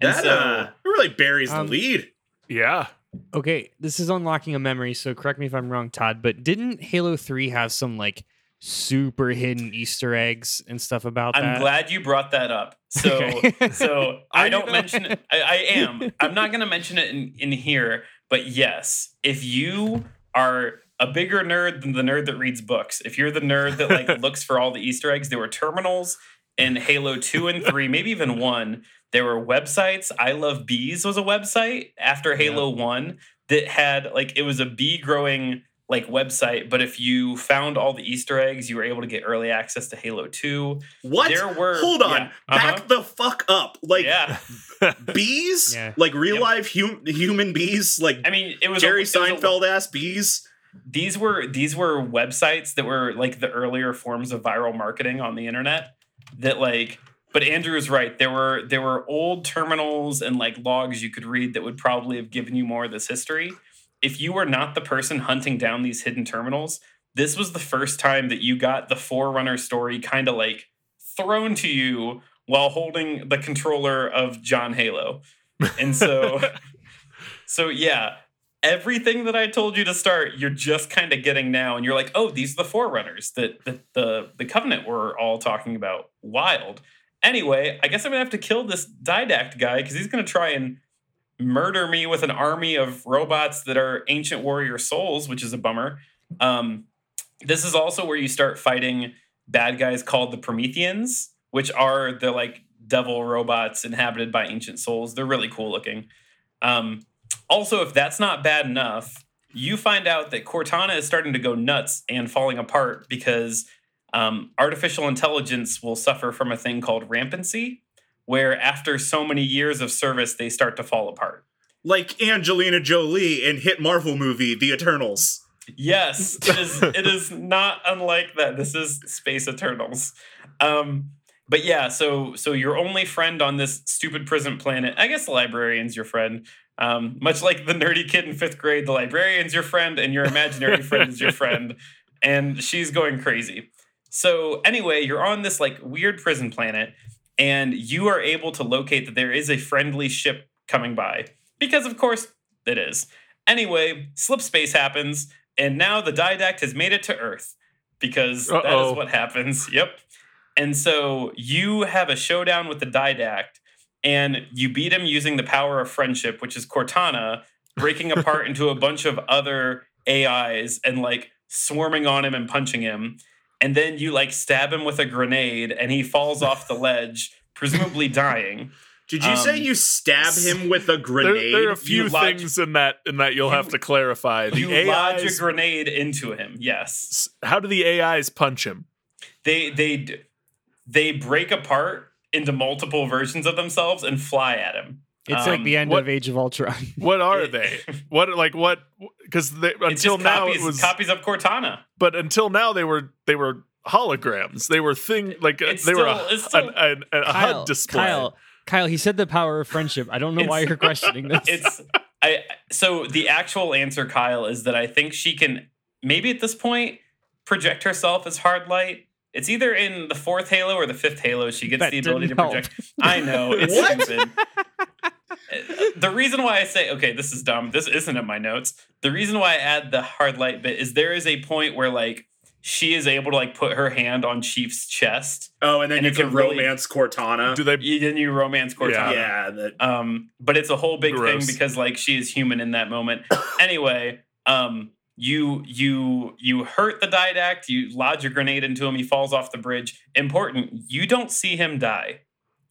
And That so, uh, really buries Um, the lead. yeah. Okay, this is unlocking a memory, so correct me if I'm wrong, Todd. But didn't Halo Three have some like super hidden Easter eggs and stuff about that? I'm glad you brought that up. So, Okay. so I don't mention it. I, I am. I'm not going to mention it in, in here. But yes, if you are a bigger nerd than the nerd that reads books, if you're the nerd that like looks for all the Easter eggs, there were terminals in Halo Two and Three, maybe even one. There were websites. I Love Bees was a website after Halo One that had like it was a bee growing like website, but if you found all the Easter eggs, you were able to get early access to Halo 2. What? There were Hold on. yeah, uh-huh. Back the fuck up. Like yeah. bees? Yeah. Like real Yep. life hum- human bees? Like I mean, it was Jerry a, it was a- Seinfeld ass bees? these were these were websites that were like the earlier forms of viral marketing on the internet that like but Andrew is right. There were there were old terminals and like logs you could read that would probably have given you more of this history. If you were not the person hunting down these hidden terminals, this was the first time that you got the Forerunner story kind of like thrown to you while holding the controller of John Halo. And so so yeah, everything that I told you to start, you're just kind of getting now, and you're like, oh, these are the forerunners that, that the the Covenant were all talking about. Wild. Anyway, I guess I'm gonna have to kill this Didact guy because he's gonna try and murder me with an army of robots that are ancient warrior souls, which is a bummer. Um, this is also where you start fighting bad guys called the Prometheans, which are the like devil robots inhabited by ancient souls. They're really cool looking. Um, also, if that's not bad enough, you find out that Cortana is starting to go nuts and falling apart because um, artificial intelligence will suffer from a thing called rampancy, where after so many years of service, they start to fall apart. Like Angelina Jolie in hit Marvel movie The Eternals. Yes, it is. it is not unlike that. This is Space Eternals. Um, but yeah, so so your only friend on this stupid prison planet, I guess the librarian's your friend. Um, much like the nerdy kid in fifth grade, the librarian's your friend, and your imaginary friend is your friend, and she's going crazy. So anyway, you're on this like weird prison planet, and you are able to locate that there is a friendly ship coming by because, of course, it is. Anyway, slip space happens, and now the Didact has made it to Earth because that is what happens. Yep. And so you have a showdown with the Didact, and you beat him using the power of friendship, which is Cortana, breaking apart into a bunch of other AIs and like swarming on him and punching him. And then you like stab him with a grenade, and he falls off the ledge, presumably dying. Did you say Um, you stab him with a grenade? there are a few lodge- things in that in that you'll You- have to clarify. The You lodge a grenade into him. Yes. how do the AIs punch him? they they they break apart into multiple versions of themselves and fly at him. It's like Um, the end what- of Age of Ultron. What are they? What like what? Because It's until just now copies, it was, copies of Cortana. but until now they were they were holograms. They were thing like uh, It's they were a, it's still- an, an, a Kyle, HUD display. Kyle, Kyle, he said the power of friendship. I don't know why you're questioning this. It's I so the actual answer, Kyle, is that I think she can maybe at this point project herself as hard light. It's either in the fourth Halo or the fifth Halo. She gets That the ability to didn't help. project. I know it's What? stupid. the reason why I say okay, this is dumb. This isn't in my notes. The reason why I add the hard light bit is there is a point where like she is able to like put her hand on Chief's chest. oh, and then and you it's a can really- romance Cortana. Do they? You- Then you romance Cortana. yeah, that Um, but it's a whole big Gross. thing because like she is human in that moment. anyway, um, you you you hurt the didact, you lodge a grenade into him, he falls off the bridge. Important, you don't see him die.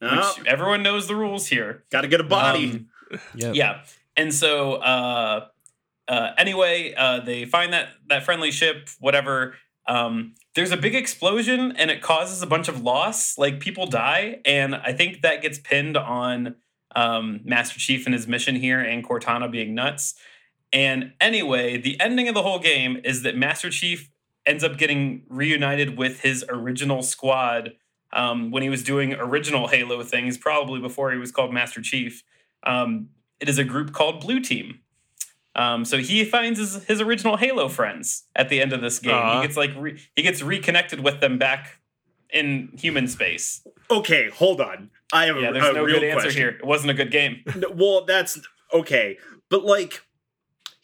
oh, Which everyone knows the rules here. got to get a body. Um, Yep. yeah. And so uh uh anyway, uh they find that that friendly ship, whatever. Um there's a big explosion and it causes a bunch of loss, like people die, and I think that gets pinned on um Master Chief and his mission here and Cortana being nuts. And anyway, the ending of the whole game is that Master Chief ends up getting reunited with his original squad um, when he was doing original Halo things, probably before he was called Master Chief. Um, it is a group called Blue Team. Um, so he finds his, his original Halo friends at the end of this game. Aw. He gets like re- he gets reconnected with them back in human space. Okay, hold on. I have Yeah, a, there's a no real good answer question. here. It wasn't a good game. Well, that's okay, but like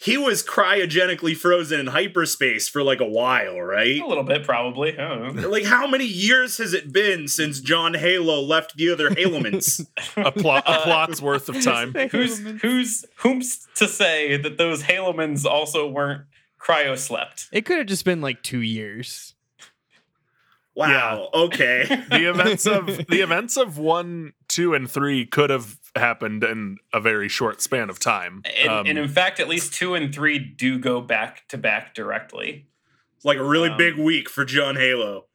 he was cryogenically frozen in hyperspace for like a while, right? A little bit, probably. I don't know. Like how many years has it been since John Halo left the other Halomans? A, plot, a Uh, plot's worth of time. who's who's whom's to say that those Halomans also weren't cryo slept? It could have just been like two years. Wow. Okay. the events of the events of one, two and three could have happened in a very short span of time. And, Um, and in fact, at least two and three do go back to back directly. It's like a really Um, big week for John Halo.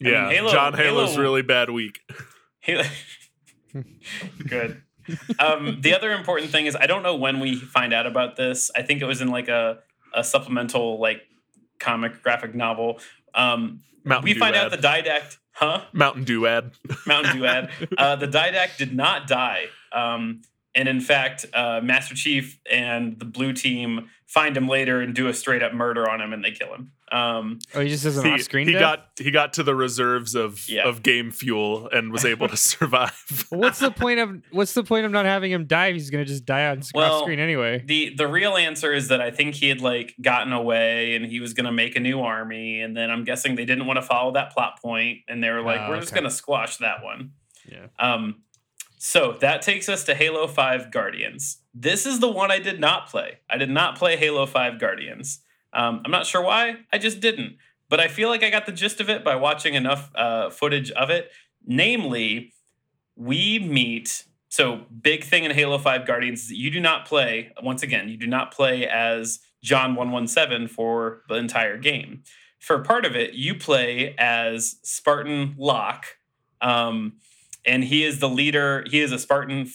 mean, yeah, Halo- John Halo's Halo- really bad week. He- Good. Um, the other important thing is I don't know when we find out about this. I think it was in like a, a supplemental like comic graphic novel. Um, Mountain we Dew find ad. out the Didact, huh? Mountain Dew ad. Mountain Dew ad. Uh, the Didact did not die. Um, and in fact, uh, Master Chief and the blue team find him later and do a straight up murder on him and they kill him. Um, Oh, he just has an He, off-screen he death? got he got to the reserves of Yeah. of game fuel and was able to survive. What's the point of what's the point of not having him die? if He's gonna just die on Well, screen anyway. the the real answer is that I think he had like gotten away and he was going to make a new army and then I'm guessing they didn't want to follow that plot point and they were like Oh, we're just going to squash that one. Yeah. Um so that takes us to Halo 5 Guardians. This is the one I did not play. I did not play Halo 5 Guardians. Um, I'm not sure why. I just didn't. But I feel like I got the gist of it by watching enough uh, footage of it. Namely, we meet. So, big thing in Halo 5 Guardians is that you do not play, once again, you do not play as John 117 for the entire game. For part of it, you play as Spartan Locke. Um, and he is the leader. He is a Spartan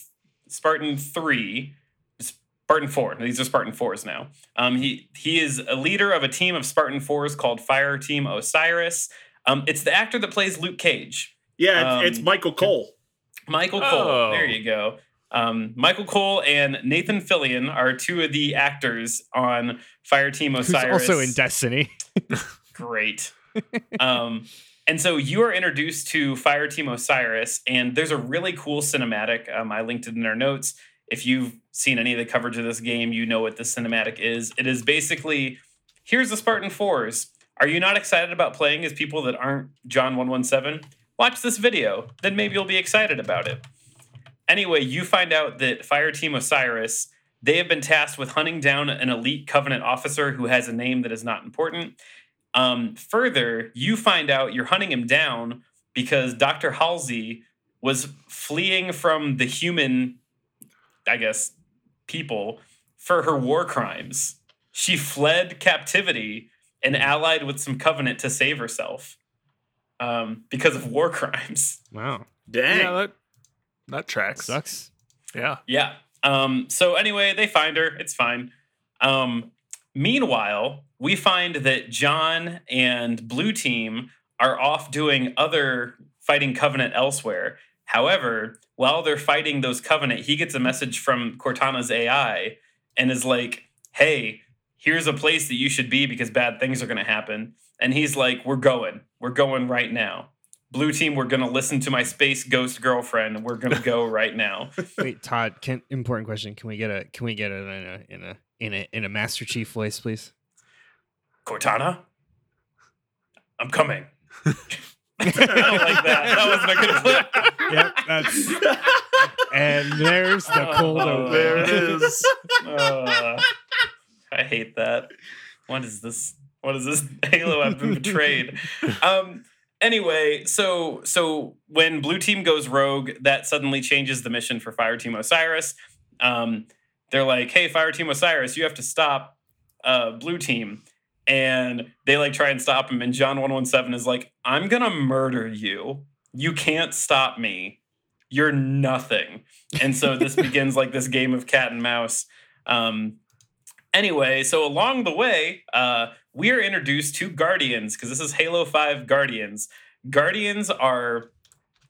Spartan 3, Spartan 4. These are Spartan 4s now. Um, he he is a leader of a team of Spartan 4s called Fire Team Osiris. Um, it's the actor that plays Luke Cage. Yeah, it's, Um, it's Michael Cole. Michael Cole. Oh. There you go. Um, Michael Cole and Nathan Fillion are two of the actors on Fire Team Osiris. Who's Osiris. also in Destiny. Great. um, and so you are introduced to Fire Team Osiris, and there's a really cool cinematic. Um, I linked it in our notes. If you've seen any of the coverage of this game, you know what this cinematic is. It is basically here's the Spartan Fours. Are you not excited about playing as people that aren't John 117? Watch this video, then maybe you'll be excited about it. Anyway, you find out that Fire Team Osiris, they have been tasked with hunting down an elite Covenant officer who has a name that is not important. Um, further, you find out you're hunting him down because Dr. Halsey was fleeing from the human, I guess, people for her war crimes. She fled captivity and allied with some Covenant to save herself um, because of war crimes. Wow, Dang. Yeah, that that tracks. sucks. Yeah. Yeah. Um, so anyway, they find her. It's fine. Um, meanwhile, we find that John and Blue Team are off doing other fighting Covenant elsewhere. However, while they're fighting those Covenant, he gets a message from Cortana's AI and is like, "Hey, here's a place that you should be because bad things are going to happen." And he's like, "We're going. We're going right now." Blue team, we're gonna listen to my space ghost girlfriend. We're gonna go right now. Wait, Todd. Can important question? Can we get a can we get it in a in a in a in a Master Chief voice, please? Cortana, I'm coming. I don't like that. That wasn't a good clip. Yep, that's and there's the cold Oh, open. There it is. Uh, I hate that. What is this? What is this? Halo, I've been betrayed. Um. Anyway, so so when Blue Team goes rogue, that suddenly changes the mission for Fire Team Osiris. Um, they're like, "Hey, Fire Team Osiris, you have to stop uh, Blue Team," and they like try and stop him. And John One One Seven is like, "I'm gonna murder you. You can't stop me. You're nothing." And so this begins like this game of cat and mouse. Um, anyway, so along the way, uh, we are introduced to Guardians because this is Halo 5 Guardians. Guardians are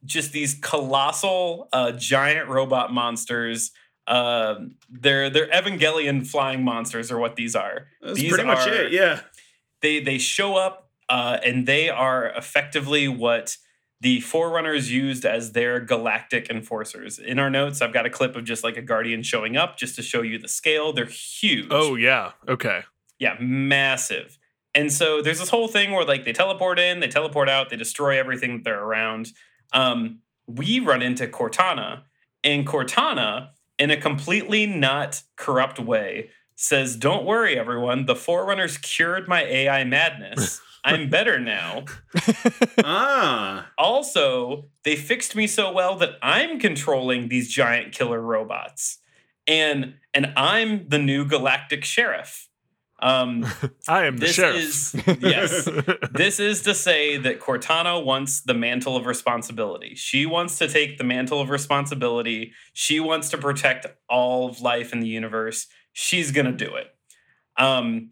just these colossal, uh, giant robot monsters. Uh, they're they're Evangelion flying monsters, are what these are. That's These pretty much it. Yeah. They they show up uh, and they are effectively what the Forerunners used as their galactic enforcers. In our notes, I've got a clip of just like a Guardian showing up just to show you the scale. They're huge. Oh yeah. Okay. Yeah, massive. And so there's this whole thing where like they teleport in, they teleport out, they destroy everything that they're around. Um, we run into Cortana, and Cortana, in a completely not corrupt way, says, Don't worry, everyone. The Forerunners cured my AI madness. I'm better now. ah, Also, they fixed me so well that I'm controlling these giant killer robots. And and I'm the new galactic sheriff. Um, I am the this sheriff. is yes. this is to say that Cortana wants the mantle of responsibility. She wants to take the mantle of responsibility. She wants to protect all of life in the universe. She's gonna do it. Um,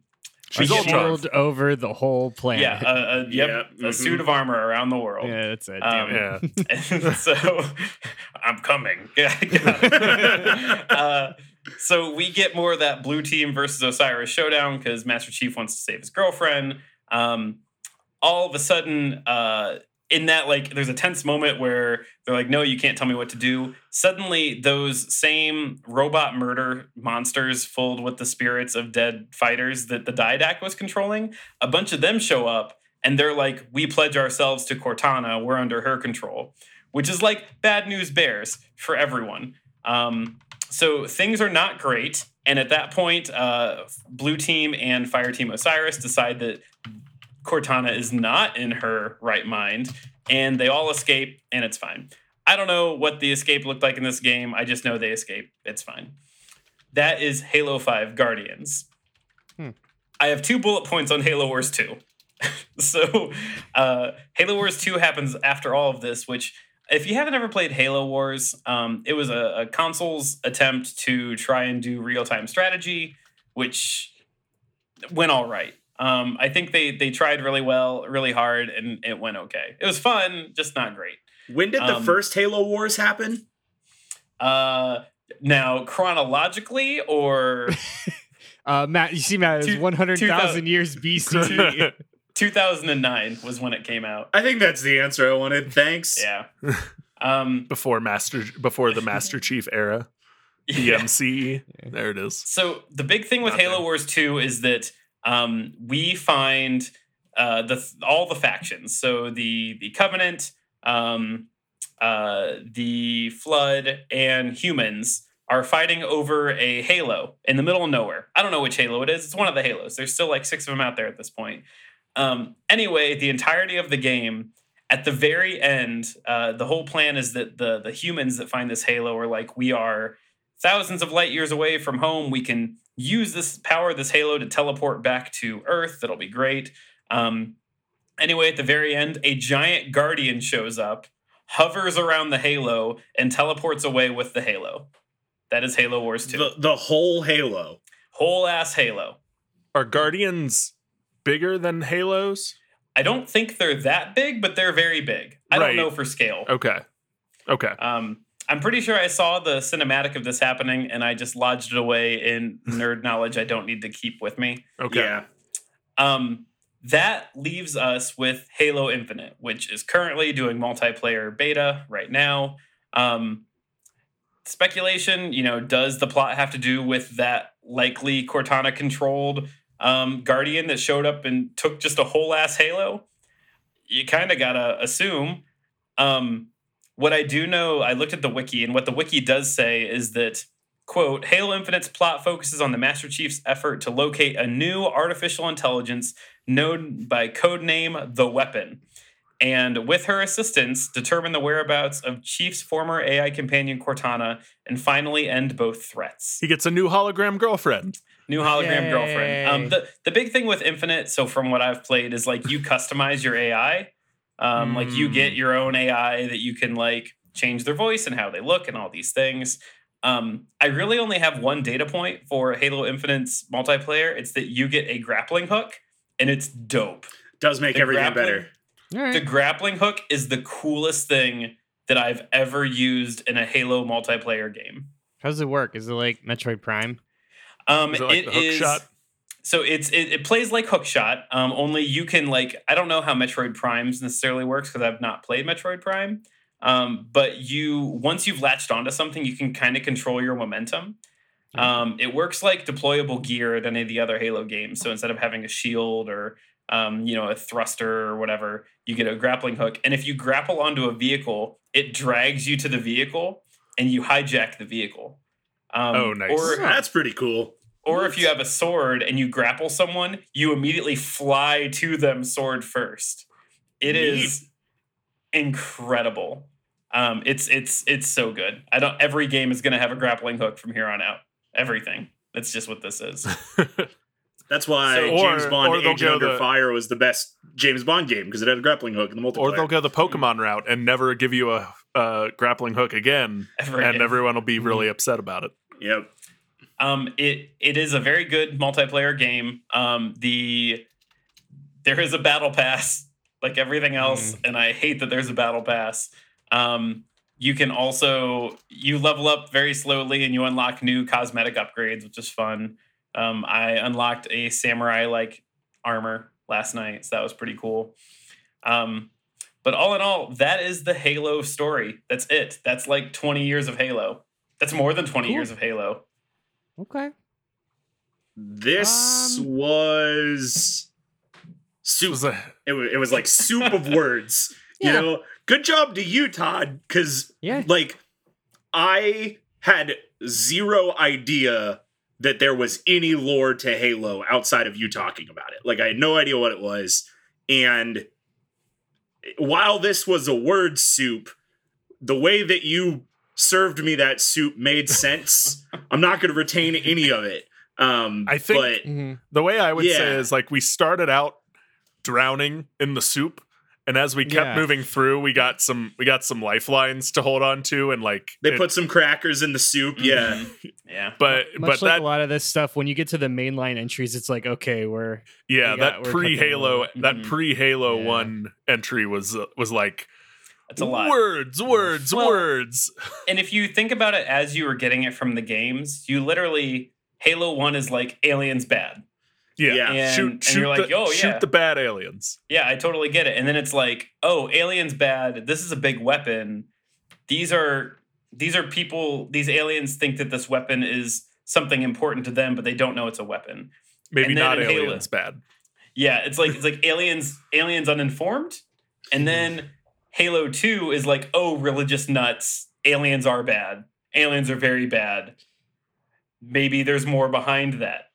She's we a get Ultron. more- shield over the whole planet. Yeah, uh, uh, yep, Yeah, a suit of armor around the world. yeah, that's it. Um, damn yeah. So I'm coming. Yeah, uh, so we get more of that blue team versus Osiris showdown because Master Chief wants to save his girlfriend. Um, all of a sudden, uh, in that like, there's a tense moment where they're like, "No, you can't tell me what to do." Suddenly, those same robot murder monsters, filled with the spirits of dead fighters that the Didact was controlling, a bunch of them show up, and they're like, "We pledge ourselves to Cortana. We're under her control." which is like bad news bears for everyone. Um, so things are not great. And at that point, uh, Blue Team and Fire Team Osiris decide that Cortana is not in her right mind, and they all escape, and it's fine. I don't know what the escape looked like in this game. I just know they escape. It's fine. That is Halo 5 Guardians. Hmm. I have two bullet points on Halo Wars 2. so, uh, Halo Wars 2 happens after all of this, which if you haven't ever played Halo Wars, um, it was a, a console's attempt to try and do real time strategy, which went all right. Um, I think they they tried really well, really hard, and it went okay. It was fun, just not great. when did the Um, first Halo Wars happen? Uh, now chronologically, or Uh, Matt, you see, Matt, it's Two- 100,000 years BC. 2009 was when it came out. I think that's the answer I wanted. Thanks. Yeah. Um, before Master before the Master Chief era. yeah. DMC. There it is. So the big thing with Not Halo there. Wars 2 is that um, we find uh, the all the factions. So the the Covenant, um, uh, the Flood, and humans are fighting over a Halo in the middle of nowhere. I don't know which Halo it is. It's one of the Halos. There's still like six of them out there at this point. Um, anyway, the entirety of the game. At the very end, uh, the whole plan is that the the humans that find this Halo are like, we are thousands of light years away from home. We can use this power this halo to teleport back to Earth. That'll be great. Um, anyway, at the very end, a giant guardian shows up, hovers around the halo, and teleports away with the halo. That is Halo Wars 2. The, the whole Halo. Whole ass halo. Are Guardians bigger than Halos? I don't think they're that big, but they're very big. I Right. don't know for scale. Okay. Okay. Um, I'm pretty sure I saw the cinematic of this happening and I just lodged it away in nerd knowledge I don't need to keep with me. Okay. Yeah. Um, that leaves us with Halo Infinite, which is currently doing multiplayer beta right now. Um, speculation, you know, does the plot have to do with that likely Cortana controlled um, Guardian that showed up and took just a whole ass Halo? You kind of gotta assume. Um, what I do know, I looked at the wiki, and what the wiki does say is that quote halo infinite's plot focuses on the master chief's effort to locate a new artificial intelligence known by codename the weapon and with her assistance determine the whereabouts of chief's former ai companion cortana and finally end both threats He gets a new hologram girlfriend. New hologram Yay. girlfriend um, the, the big thing with infinite so from what i've played is like you customize your ai um, like you get Mm. your own ai that you can like change their voice and how they look and all these things um, I really only have one data point for Halo Infinite's multiplayer. It's that you get a grappling hook, and it's dope. Does make The everything better. All The grappling hook is the coolest thing that I've ever used in a Halo multiplayer game. How does it work? Is it like Metroid Prime? Um, Is it like it the hook is- shot? So it's it, it plays like Hookshot. Um, only you can like I don't know how Metroid Primes necessarily works because I've not played Metroid Prime. Um, but you once you've latched onto something, you can kind of control your momentum. Um, it works like deployable gear at any of the other Halo games. So instead of having a shield or um, you know a thruster or whatever, you get a grappling hook. And if you grapple onto a vehicle, it drags you to the vehicle and you hijack the vehicle. Um, Oh, nice. Or That's pretty cool. Or if you have a sword and you grapple someone, you immediately fly to them sword first. It is incredible. Um, it's it's it's so good. I don't. Every game is going to have a grappling hook from here on out. Everything. That's just what this is. That's why So- James Bond or Agent Under the- Fire was the best James Bond game because it had a grappling hook in the multiplayer. or they'll go the Pokemon route and never give you a, a grappling hook again, Ever and again. everyone will be really upset about it. Yep. Um, it it is a very good multiplayer game. Um, the there is a battle pass like everything else, and I hate that there's a battle pass. Um, you can also you level up very slowly, and you unlock new cosmetic upgrades, which is fun. Um, I unlocked a samurai like armor last night, so that was pretty cool. Um, but all in all, that is the Halo story. That's it. That's like 20 years of Halo. That's more than 20 Cool. years of Halo. Okay. This Um, was It soup. was a- It was, it was like soup of words. Yeah. You know, good job to you, Todd, because Yeah. like I had zero idea that there was any lore to Halo outside of you talking about it. Like I had no idea what it was. And while this was a word soup, the way that you served me that soup made sense. I'm not going to retain any of it. Um, I think- but Mhm. the way I would say is like we started out drowning in the soup, and as we kept Yeah. moving through, we got some we got some lifelines to hold on to, and like they it- put some crackers in the soup. Yeah. Mhm. yeah. but Much but like that a lot of this stuff, when you get to the mainline entries, it's like, okay, we're yeah we got- that pre Halo cooking that Mhm. pre Halo Yeah. one entry was uh, was like That's a lot. words words Well- words. And if you think about it as you were getting it from the games, you literally Halo 1 is like aliens bad. Yeah, Yeah. And- shoot and shoot you're like, the, "Oh, yeah." shoot the bad aliens. Yeah, I totally get it. And then it's like, oh, aliens bad. This is a big weapon. These are these are people, these aliens think that this weapon is something important to them, but they don't know it's a weapon. Maybe And not in Halo- aliens bad. Yeah, it's like it's like aliens aliens uninformed. And then Halo 2 is like, oh, religious nuts. Aliens are bad. Aliens are very bad. Maybe there's more behind that.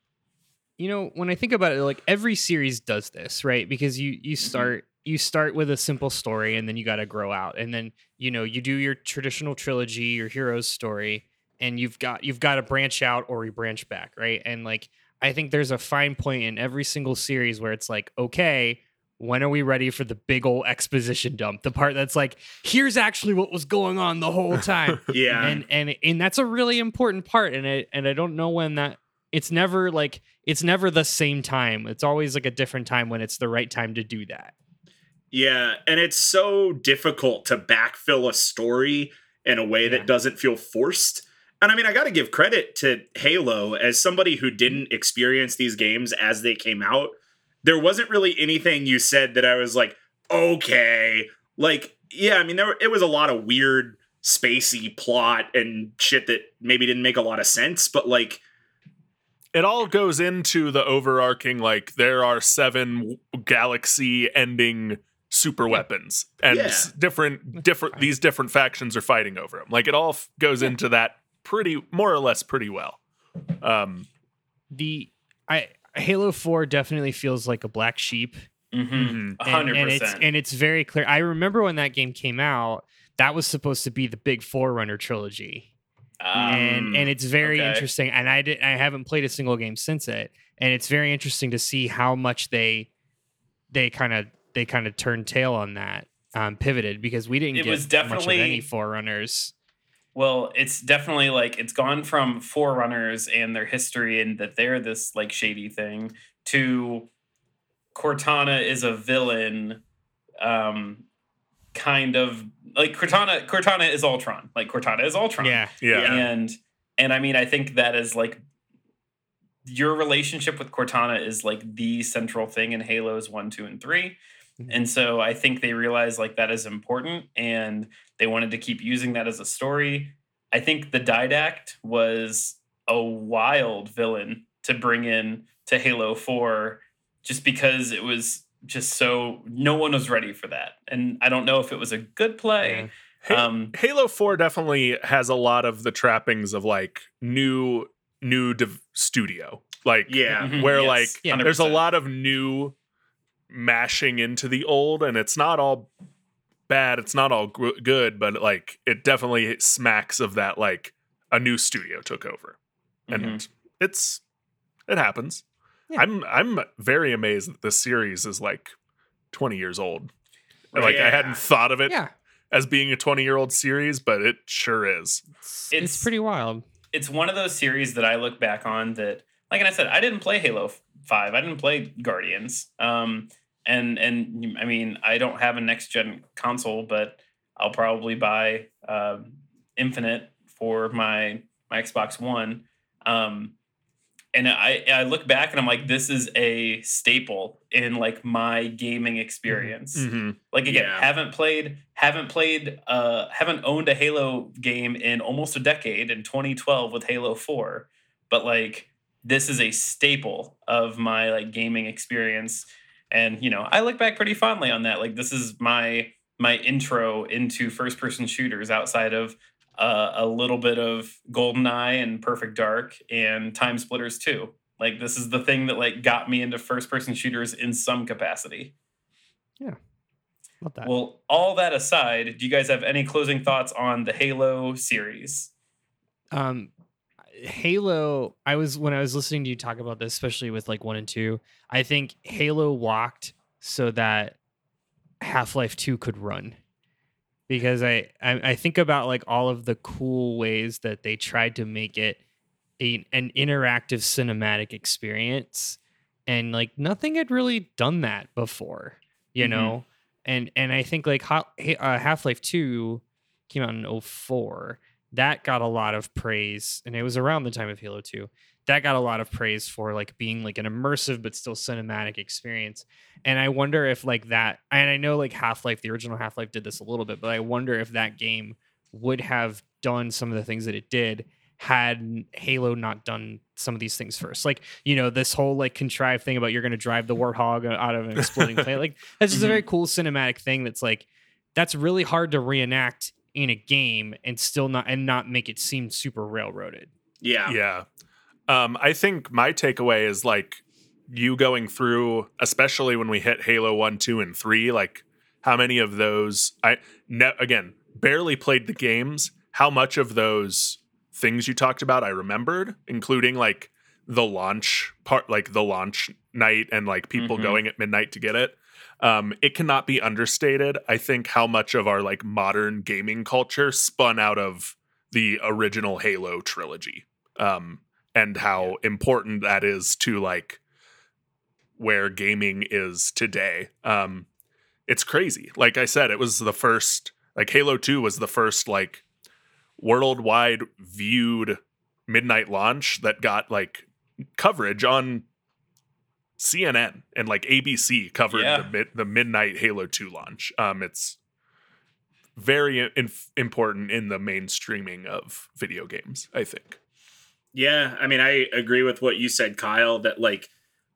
you know when i think about it like every series does this right because you you mm-hmm. start you start with a simple story and then you got to grow out and then you know you do your traditional trilogy your hero's story and you've got you've got to branch out or you branch back right and like i think there's a fine point in every single series where it's like okay when are we ready for the big old exposition dump the part that's like here's actually what was going on the whole time Yeah. and and and that's a really important part and i and i don't know when that it's never like it's never the same time it's always like a different time when it's the right time to do that Yeah, and it's so difficult to backfill a story in a way Yeah. that doesn't feel forced. And I mean, I got to give credit to Halo as somebody who didn't experience these games as they came out. There wasn't really anything you said that I was like, okay. Like, yeah, I mean, there were- it was a lot of weird, spacey plot and shit that maybe didn't make a lot of sense, but like, it all goes into the overarching like there are seven galaxy ending super weapons and Yeah. different different these different factions are fighting over them like it all f- goes into that pretty more or less pretty well um the i halo 4 definitely feels like a black sheep Mm-hmm. mhm. A and, and it's and it's very clear i remember when that game came out that was supposed to be the big forerunner trilogy Um, and and it's very okay. interesting and i did i haven't played a single game since it and it's very interesting to see how much they they kind of they kind of turned tail on that um pivoted because we didn't It get was much of any forerunners Well, it's definitely like it's gone from forerunners and their history and that they're this like shady thing to Cortana is a villain, um, kind of like Cortana. Cortana is Ultron. Like Cortana is Ultron. yeah yeah Yeah. and and I mean I think that is like your relationship with Cortana is like the central thing in Halos one, two, and 3 Mhm. And so I think they realized like that is important and they wanted to keep using that as a story. I think the Didact was a wild villain to bring in to Halo 4 just because it was just so no one was ready for that. And I don't know if it was a good play. Ha- Um halo 4 definitely has a lot of the trappings of like new new div- studio. Like Yeah. Mhm, where yes, like Yeah. there's a lot of new mashing into the old and it's not all bad it's not all gr- good but like it definitely smacks of that like a new studio took over and Mhm. it's it happens Yeah. i'm i'm very amazed that this series is like 20 years old Right. like i hadn't thought of it Yeah, as being a 20 year old series but it sure is it's, It's- it's pretty wild. it's one of those series that I look back on that, like and I said, I didn't play Halo Five. I didn't play Guardians. Um, and and I mean, I don't have a next gen console, but I'll probably buy um, Infinite for my my Xbox One. Um, and I I look back and I'm like, this is a staple in like my gaming experience Mhm. like again Yeah. haven't played haven't played uh haven't owned a halo game in almost a decade in 2012 with halo 4 but like this is a staple of my like gaming experience. And you know i look back pretty fondly on that. Like this is my my intro into first person shooters outside of uh, a little bit of goldeneye and perfect dark and TimeSplitters 2. Like this is the thing that like got me into first person shooters in some capacity. Love that. well, all that aside, do you guys have any closing thoughts on the Halo series? um halo i was when i was listening to you talk about this especially with like one and two i think halo walked so that half-life 2 could run because I, I i think about like all of the cool ways that they tried to make it a, an interactive cinematic experience and like nothing had really done that before you Mhm. know and and i think like uh, half-life 2 came out in 04 that got a lot of praise and it was around the time of halo 2 that got a lot of praise for like being like an immersive but still cinematic experience. And i wonder if like that and i know like half-life the original half-life did this a little bit but i wonder if that game would have done some of the things that it did had halo not done some of these things first. Like you know this whole like contrived thing about you're going to drive the warthog out of an exploding plane like that's just a mm-hmm. very cool cinematic thing that's like that's really hard to reenact in a game and still not and not make it seem super railroaded Yeah. Yeah. Um, I think my takeaway is like you going through, especially when we hit Halo 1, 2, and 3, like how many of those I ne- again barely played the games, how much of those things you talked about I remembered, including like the launch part, like the launch night and like people Mhm. going at midnight to get it. Um, it cannot be understated. I think how much of our like modern gaming culture spun out of the original Halo trilogy. Um, and how important that is to like where gaming is today. Um, it's crazy. Like I said, it was the first like Halo 2 was the first like worldwide viewed midnight launch that got like coverage on CNN and like ABC covered Yeah. the mid, the midnight Halo 2 launch. Um it's very in- important in the mainstreaming of video games, I think. Yeah, I mean, I agree with what you said, Kyle, that like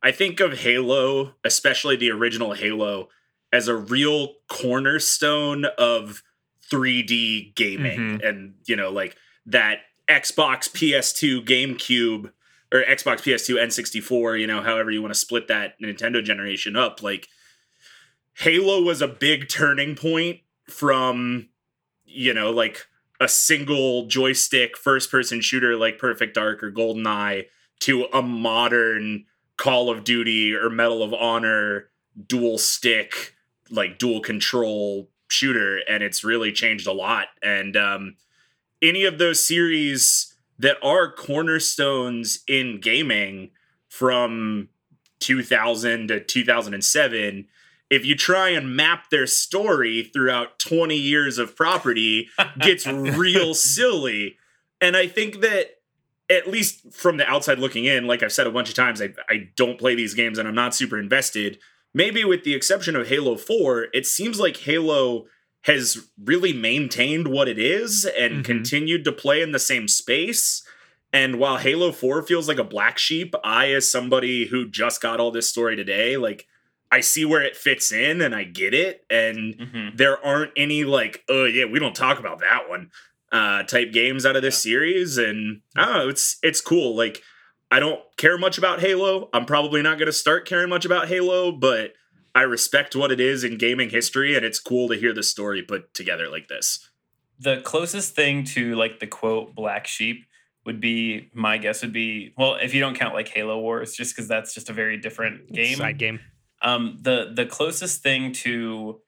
I think of Halo, especially the original Halo, as a real cornerstone of 3D gaming. And, you know, like that Xbox PS2 GameCube or Xbox PS2 N64, you know, however you want to split that Nintendo generation up, like Halo was a big turning point from, you know, like a single joystick first person shooter like Perfect Dark or GoldenEye to a modern Call of Duty or Medal of Honor dual stick, like dual control shooter. And it's really changed a lot. And um, any of those series that are cornerstones in gaming from 2000 to 2007 if you try and map their story throughout 20 years of property gets real silly. And i think that at least from the outside looking in like i've said a bunch of times i, I don't play these games and i'm not super invested. Maybe with the exception of halo 4 it seems like halo has really maintained what it is and Mhm. continued to play in the same space and while halo 4 feels like a black sheep i as somebody who just got all this story today like I see where it fits in and I get it. And Mhm. there aren't any like, oh yeah, we don't talk about that one. uh, type games out of this series, and I don't know, it's it's cool. Like I don't care much about Halo. I'm probably not going to start caring much about Halo, but I respect what it is in gaming history, and it's cool to hear the story put together like this. the closest thing to like the quote black sheep would be my guess would be well if you don't count like halo wars just because that's just a very different game Side game. um the the closest thing to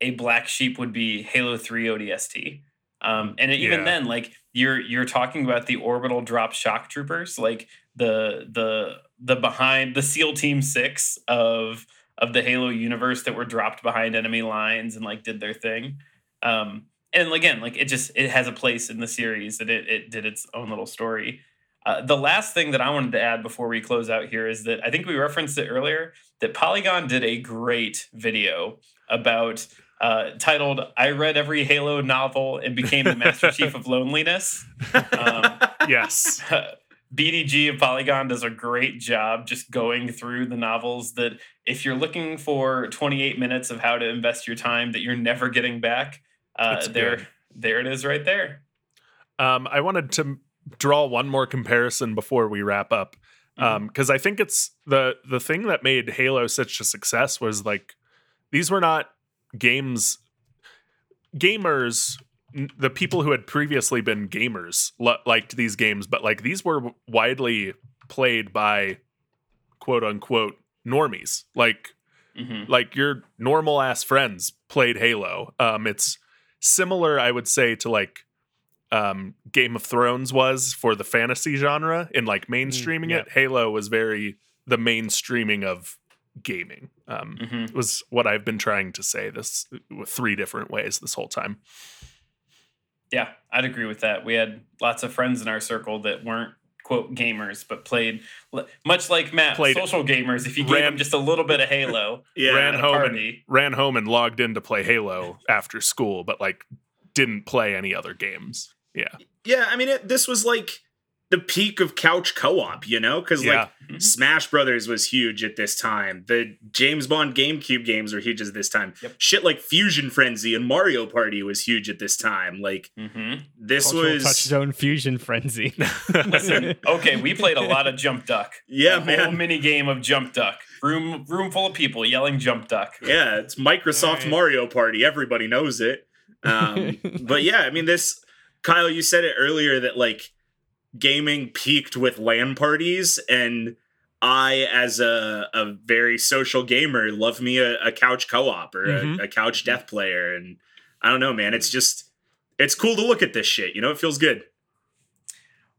a black sheep would be halo 3 odst um and even Yeah. then like you're you're talking about the orbital drop shock troopers like the the the behind the seal team 6 of of the halo universe that were dropped behind enemy lines and like did their thing. Um and again like it just it has a place in the series and it, it did its own little story. Uh, the last thing that i wanted to add before we close out here is that i think we referenced it earlier that polygon did a great video about uh, titled i read every halo novel and became the master chief of loneliness. Um, yes. BDG of Polygon does a great job just going through the novels that if you're looking for 28 minutes of how to invest your time that you're never getting back, uh, there, good. there it is right there. Um, I wanted to draw one more comparison before we wrap up, Mm-hmm. because I think it's the the thing that made Halo such a success was like these were not games. Gamers, the people who had previously been gamers li- liked these games, but like these were widely played by quote unquote normies. Like Mhm. like your normal ass friends played Halo. Um, it's similar, I would say, to like um, Game of Thrones was for the fantasy genre in like mainstreaming yeah. it. Halo was very the mainstreaming of gaming. Um, Mhm. was what I've been trying to say this with three different ways this whole time. Yeah, I'd agree with that. We had lots of friends in our circle that weren't quote gamers, but played much like Matt, Played- social gamers. If you gave them just a little bit of Halo, Yeah, ran at a home and ran home and logged in to play Halo after school, but like didn't play any other games. Yeah, yeah. I mean, it, this was like the peak of couch co-op, you know, because yeah. like Smash Brothers was huge at this time. The James Bond GameCube games were huge at this time. Yep. Shit like Fusion Frenzy and Mario Party was huge at this time. Like Mhm. this Cultural was touchstone fusion frenzy. Listen, okay, we played a lot of jump duck. Yeah, a whole man. mini game of jump duck. Room room full of people yelling jump duck. Yeah, it's Microsoft Alright. Mario Party. Everybody knows it. Um, but yeah, I mean, this, Kyle, you said it earlier that like gaming peaked with LAN parties. And I, as a, a very social gamer, love me a, a couch co op or Mhm. a, a couch death player. And I don't know, man, it's just, it's cool to look at this shit. You know, it feels good.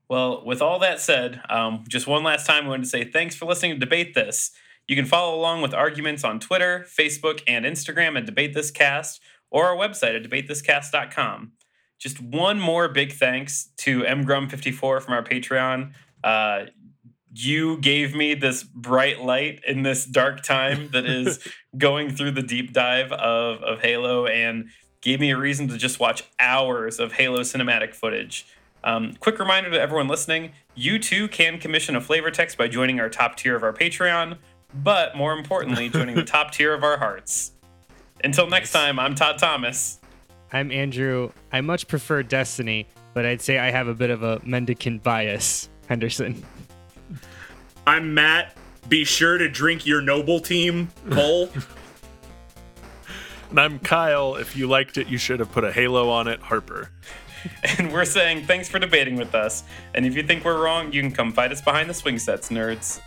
Well, with all that said, um, just one last time, I wanted to say thanks for listening to Debate This. You can follow along with arguments on Twitter, Facebook, and Instagram at Debate This Cast or our website at debatethiscast.com. Just one more big thanks to mgrum54 from our Patreon. Uh, you gave me this bright light in this dark time that is going through the deep dive of, of Halo and gave me a reason to just watch hours of Halo cinematic footage. Um, quick reminder to everyone listening you too can commission a flavor text by joining our top tier of our Patreon, but more importantly, joining the top tier of our hearts. Until next time, I'm Todd Thomas. I'm Andrew. I much prefer Destiny, but I'd say I have a bit of a Mendicant bias, Henderson. I'm Matt. Be sure to drink your noble team, Cole. And I'm Kyle. If you liked it, you should have put a halo on it, Harper. And we're saying thanks for debating with us. And if you think we're wrong, you can come fight us behind the swing sets, nerds.